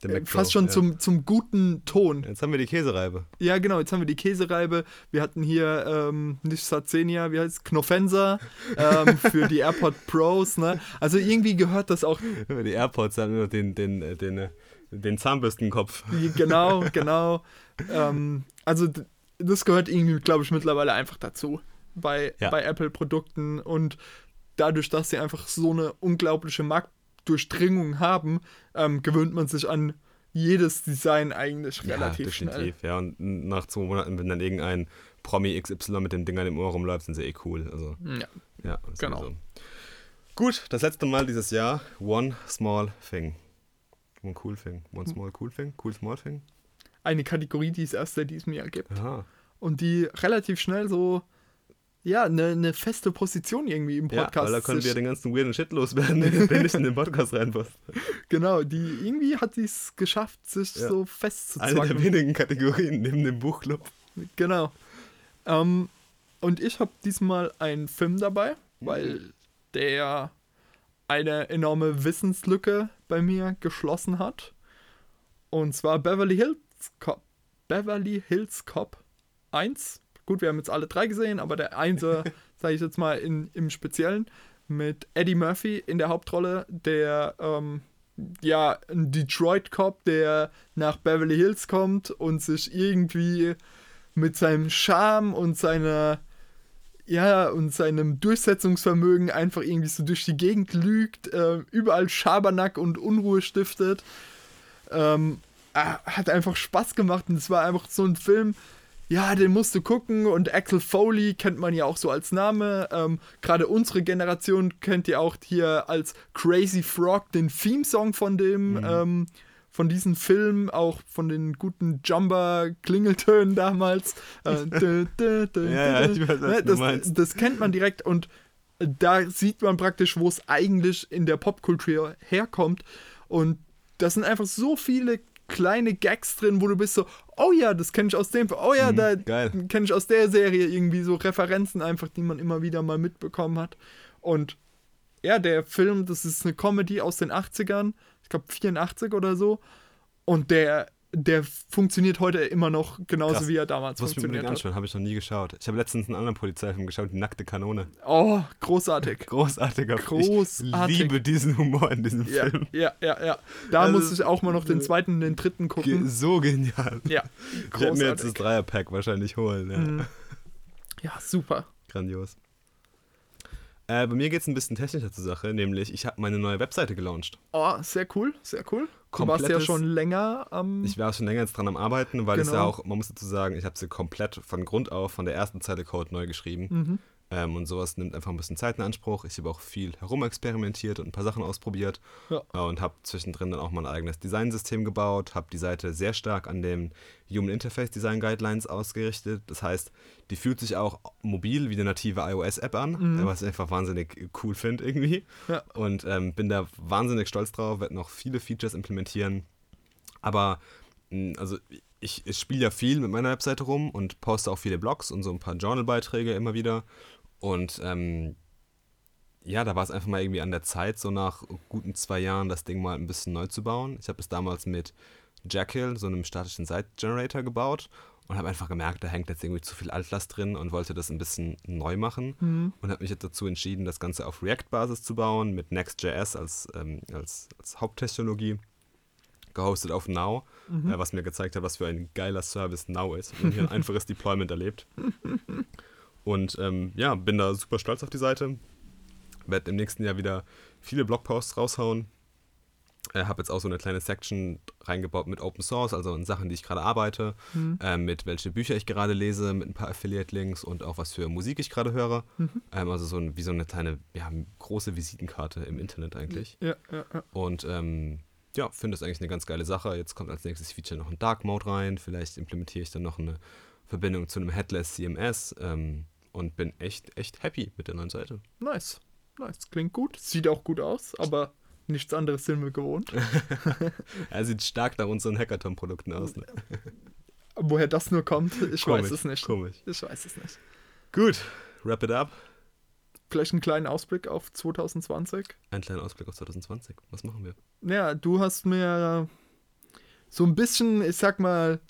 fast Pro, schon ja. zum, zum guten Ton. Jetzt haben wir die Käsereibe. Ja, genau, jetzt haben wir die Käsereibe. Wir hatten hier ähm, nicht Sazenia, wie heißt es? Knofenser ähm, für die AirPod Pros. Ne? Also irgendwie gehört das auch Die AirPods haben nur den, den, äh, den, äh, den Zahnbürstenkopf. Genau, genau. ähm, also das gehört irgendwie, glaube ich, mittlerweile einfach dazu bei, Ja. bei Apple-Produkten und dadurch, dass sie einfach so eine unglaubliche Marktdurchdringung haben, ähm, gewöhnt man sich an jedes Design eigentlich relativ ja, schnell. definitiv. Ja, und nach zwei Monaten, wenn dann irgendein Promi XY mit den Dingern im Ohr rumläuft, sind sie eh cool. Also, Ja. ja, Genau. sowieso. Gut, das letzte Mal dieses Jahr. One Small Thing. One Cool Thing. One Small Cool Thing. Cool Small Thing. Eine Kategorie, die es erst seit diesem Jahr gibt Aha. und die relativ schnell so, ja, eine, eine feste Position irgendwie im Ja, Podcast weil da können wir den ganzen weirden Shit loswerden, der nicht in den Podcast reinpasst. Genau, die irgendwie hat sie es geschafft, sich Ja. so Eine der festzuzwacken. wenigen Kategorien neben dem Buchclub. Genau. Ähm, und ich habe diesmal einen Film dabei, weil der eine enorme Wissenslücke bei mir geschlossen hat. Und zwar Beverly Hills Cop. Beverly Hills Cop 1. Gut, wir haben jetzt alle drei gesehen, aber der Einser, sage ich jetzt mal in, im Speziellen, mit Eddie Murphy in der Hauptrolle, der ähm, ja ein Detroit Cop, der nach Beverly Hills kommt und sich irgendwie mit seinem Charme und seiner ja, und seinem Durchsetzungsvermögen einfach irgendwie so durch die Gegend lügt, äh, überall Schabernack und Unruhe stiftet. Ähm, hat einfach Spaß gemacht und es war einfach so ein Film, ja, den musst du gucken und Axel Foley kennt man ja auch so als Name. Ähm, Gerade unsere Generation kennt ihr auch hier als Crazy Frog den Theme-Song von dem, mhm. ähm, von diesem Film, auch von den guten Jumper-Klingeltönen damals. Äh, dö, dö, dö, ja, ja, ich weiß, was das, das kennt man direkt und da sieht man praktisch, wo es eigentlich in der Popkultur herkommt. Und das sind einfach so viele kleine Gags drin, wo du bist so, oh ja, das kenne ich aus dem, oh ja, mhm, da kenne ich aus der Serie irgendwie so Referenzen einfach, die man immer wieder mal mitbekommen hat. Und ja, der Film, das ist eine Comedy aus den 80ern, ich glaube 84 oder so. Und der der funktioniert heute immer noch genauso, Krass. wie er damals Was funktioniert hat. anschauen, habe ich noch nie geschaut. Ich habe letztens einen anderen Polizeifilm geschaut, die nackte Kanone. Oh, großartig. Großartiger Großartig. Ich liebe diesen Humor in diesem ja, Film. Ja, ja, ja. Da also, muss ich auch mal noch den zweiten und den dritten gucken. So genial. Ja, großartig. Ich werde mir jetzt das Dreierpack wahrscheinlich holen. Ja, mhm. ja super. Grandios. Äh, bei mir geht es ein bisschen technischer zur Sache, nämlich ich habe meine neue Webseite gelauncht. Oh, sehr cool, sehr cool. Du warst ja schon länger am. ich war schon länger jetzt dran am Arbeiten, weil genau. es ja auch, man muss dazu sagen, ich habe sie komplett von Grund auf, von der ersten Zeile Code neu geschrieben. Mhm. Ähm, und sowas nimmt einfach ein bisschen Zeit in Anspruch. Ich habe auch viel herumexperimentiert und ein paar Sachen ausprobiert. Ja. Äh, und habe zwischendrin dann auch mal ein eigenes Designsystem gebaut. Habe die Seite sehr stark an den Human Interface Design Guidelines ausgerichtet. Das heißt, die fühlt sich auch mobil wie eine native iOS-App an, mhm. was ich einfach wahnsinnig cool finde irgendwie. Ja. Und ähm, bin da wahnsinnig stolz drauf, werde noch viele Features implementieren. Aber also ich, ich spiele ja viel mit meiner Webseite rum und poste auch viele Blogs und so ein paar Journal-Beiträge immer wieder. Und ähm, ja, da war es einfach mal irgendwie an der Zeit, so nach guten zwei Jahren das Ding mal ein bisschen neu zu bauen. Ich habe es damals mit Jekyll, so einem statischen Site-Generator, gebaut und habe einfach gemerkt, da hängt jetzt irgendwie zu viel Altlast drin und wollte das ein bisschen neu machen mhm. und habe mich jetzt dazu entschieden, das Ganze auf React-Basis zu bauen, mit Next.js als, ähm, als, als Haupttechnologie, gehostet auf Now, mhm. äh, was mir gezeigt hat, was für ein geiler Service Now ist und hier ein einfaches Deployment erlebt. Und ähm, ja, bin da super stolz auf die Seite. Werde im nächsten Jahr wieder viele Blogposts raushauen. Äh, habe jetzt auch so eine kleine Section reingebaut mit Open Source, also in Sachen, die ich gerade arbeite, mhm. äh, mit welche Bücher ich gerade lese, mit ein paar Affiliate-Links und auch was für Musik ich gerade höre. Mhm. Ähm, also so ein, wie so eine kleine, ja, große Visitenkarte im Internet eigentlich. Ja, ja, ja. Und ähm, ja, finde das eigentlich eine ganz geile Sache. Jetzt kommt als nächstes Feature noch ein Dark Mode rein. Vielleicht implementiere ich dann noch eine Verbindung zu einem Headless CMS. Ähm, und bin echt, echt happy mit der neuen Seite. Nice. Nice. Klingt gut. Sieht auch gut aus, aber nichts anderes sind wir gewohnt. er sieht stark nach unseren Hackathon-Produkten aus. Ne? Woher das nur kommt, ich komisch, weiß es nicht. Komisch. Ich weiß es nicht. Gut, wrap it up. Vielleicht einen kleinen Ausblick auf 2020. Ein kleiner Ausblick auf 2020. Was machen wir? Ja, du hast mir so ein bisschen, ich sag mal,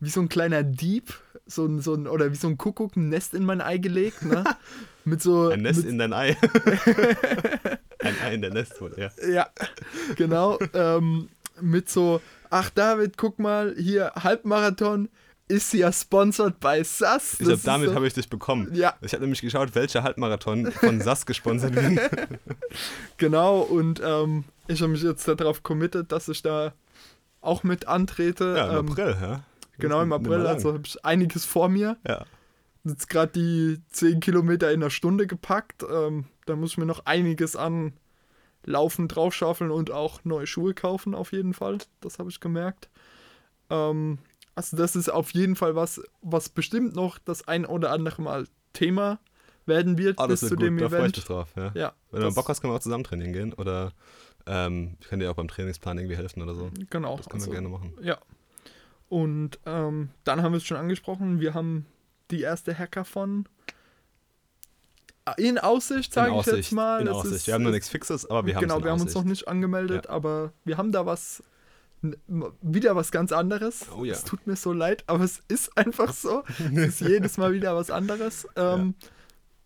wie so ein kleiner Dieb, so ein, so ein, oder wie so ein Kuckuck ein Nest in mein Ei gelegt, ne? Mit so. Ein Nest mit, in dein Ei. ein Ei in der Nestwolle, ja. Ja, genau. ähm, mit so, ach David, guck mal, hier Halbmarathon ist ja sponsored bei SAS. Ich glaube, damit so, habe ich dich bekommen. Ja. Ich habe nämlich geschaut, welcher Halbmarathon von SAS gesponsert wird. genau, und ähm, ich habe mich jetzt darauf committed, dass ich da auch mit antrete. Ja, im ähm, April, ja. Genau, im April, also habe ich einiges vor mir. Ja. Jetzt gerade die 10 Kilometer in einer Stunde gepackt. Ähm, da muss ich mir noch einiges an Laufen draufschaufeln und auch neue Schuhe kaufen, auf jeden Fall. Das habe ich gemerkt. Ähm, also, das ist auf jeden Fall was, was bestimmt noch das ein oder andere Mal Thema werden wird ah, bis zu gut. dem da Event. Ich mich drauf, ja. ja Wenn du Bock hast, können wir auch zusammen trainieren gehen oder ähm, ich kann dir auch beim Trainingsplan irgendwie helfen oder so. Genau. Das können also, wir gerne machen. Ja. Und ähm, dann haben wir es schon angesprochen, wir haben die erste Hacker von in Aussicht, sage ich jetzt mal. In Aussicht. Ist, wir haben noch nichts Fixes, aber wir haben Genau, wir haben uns noch nicht angemeldet, ja. aber wir haben da was, wieder was ganz anderes. Oh ja. Es tut mir so leid, aber es ist einfach so. es ist jedes Mal wieder was anderes. Ähm, ja.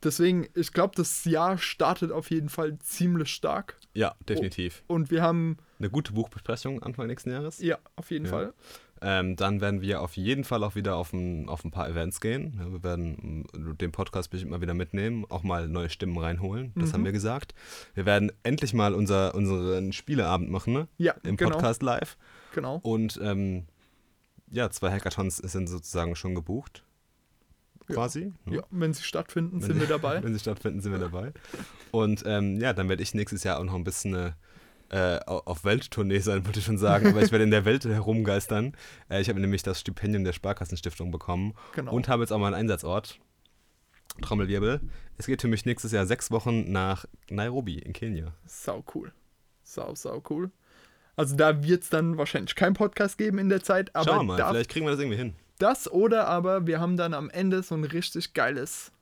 Deswegen, ich glaube, das Jahr startet auf jeden Fall ziemlich stark. Ja, definitiv. Und wir haben. Eine gute Buchbesprechung Anfang nächsten Jahres. Ja, auf jeden. Fall. Ähm, dann werden wir auf jeden Fall auch wieder auf ein, auf ein paar Events gehen. Ja, wir werden mm, den Podcast bestimmt mal wieder mitnehmen, auch mal neue Stimmen reinholen. Das mhm. haben wir gesagt. Wir werden endlich mal unser, unseren Spieleabend machen, ne? Ja, Im genau. Podcast live. Genau. Und ähm, ja, zwei Hackathons sind sozusagen schon gebucht. Quasi. Ja, ne? ja wenn sie stattfinden, wenn sind wir dabei. wenn sie stattfinden, sind wir dabei. Und ähm, ja, dann werde ich nächstes Jahr auch noch ein bisschen eine äh, auf Welttournee sein, würde ich schon sagen, aber ich werde in der Welt herumgeistern. Äh, ich habe nämlich das Stipendium der Sparkassenstiftung bekommen genau. und habe jetzt auch mal einen Einsatzort. Trommelwirbel. Es geht für mich nächstes Jahr sechs Wochen nach Nairobi in Kenia. Sau cool. Sau, sau cool. Also da wird es dann wahrscheinlich keinen Podcast geben in der Zeit. Aber Schau mal, vielleicht kriegen wir das irgendwie hin. Das oder aber wir haben dann am Ende so ein richtig geiles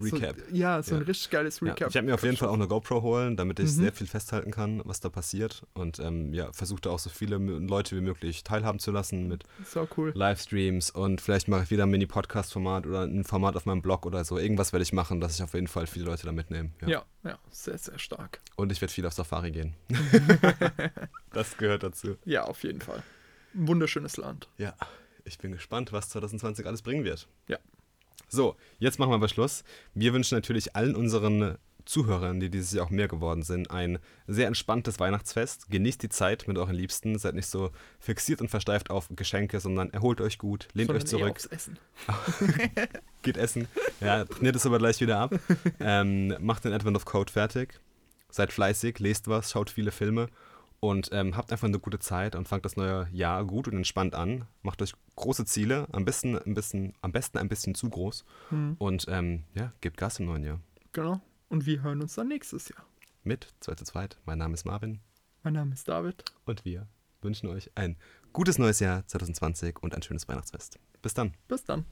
Recap. So, ja, so ja. ein richtig geiles Recap. Ja, ich werde mir auf jeden Fall auch eine GoPro holen, damit ich mhm. sehr viel festhalten kann, was da passiert. Und ähm, ja, versuche da auch so viele Leute wie möglich teilhaben zu lassen mit so cool. Livestreams und vielleicht mache ich wieder ein Mini-Podcast-Format oder ein Format auf meinem Blog oder so. Irgendwas werde ich machen, dass ich auf jeden Fall viele Leute da mitnehme. Ja, ja, ja sehr, sehr stark. Und ich werde viel auf Safari gehen. das gehört dazu. Ja, auf jeden Fall. Ein wunderschönes Land. Ja, ich bin gespannt, was 2020 alles bringen wird. Ja. So, jetzt machen wir aber Schluss. Wir wünschen natürlich allen unseren Zuhörern, die dieses Jahr auch mehr geworden sind, ein sehr entspanntes Weihnachtsfest. Genießt die Zeit mit euren Liebsten. Seid nicht so fixiert und versteift auf Geschenke, sondern erholt euch gut, lehnt sondern euch zurück. Aufs Essen. Geht essen. Ja, trainiert es aber gleich wieder ab. Ähm, macht den Advent of Code fertig. Seid fleißig, lest was, schaut viele Filme und ähm, habt einfach eine gute Zeit und fangt das neue Jahr gut und entspannt an. Macht euch große Ziele, am besten ein bisschen, am besten ein bisschen zu groß. Hm. Und ähm, ja, gebt Gas im neuen Jahr. Genau. Und wir hören uns dann nächstes Jahr. Mit 2 zu 2. Mein Name ist Marvin. Mein Name ist David. Und wir wünschen euch ein gutes neues Jahr 2020 und ein schönes Weihnachtsfest. Bis dann. Bis dann.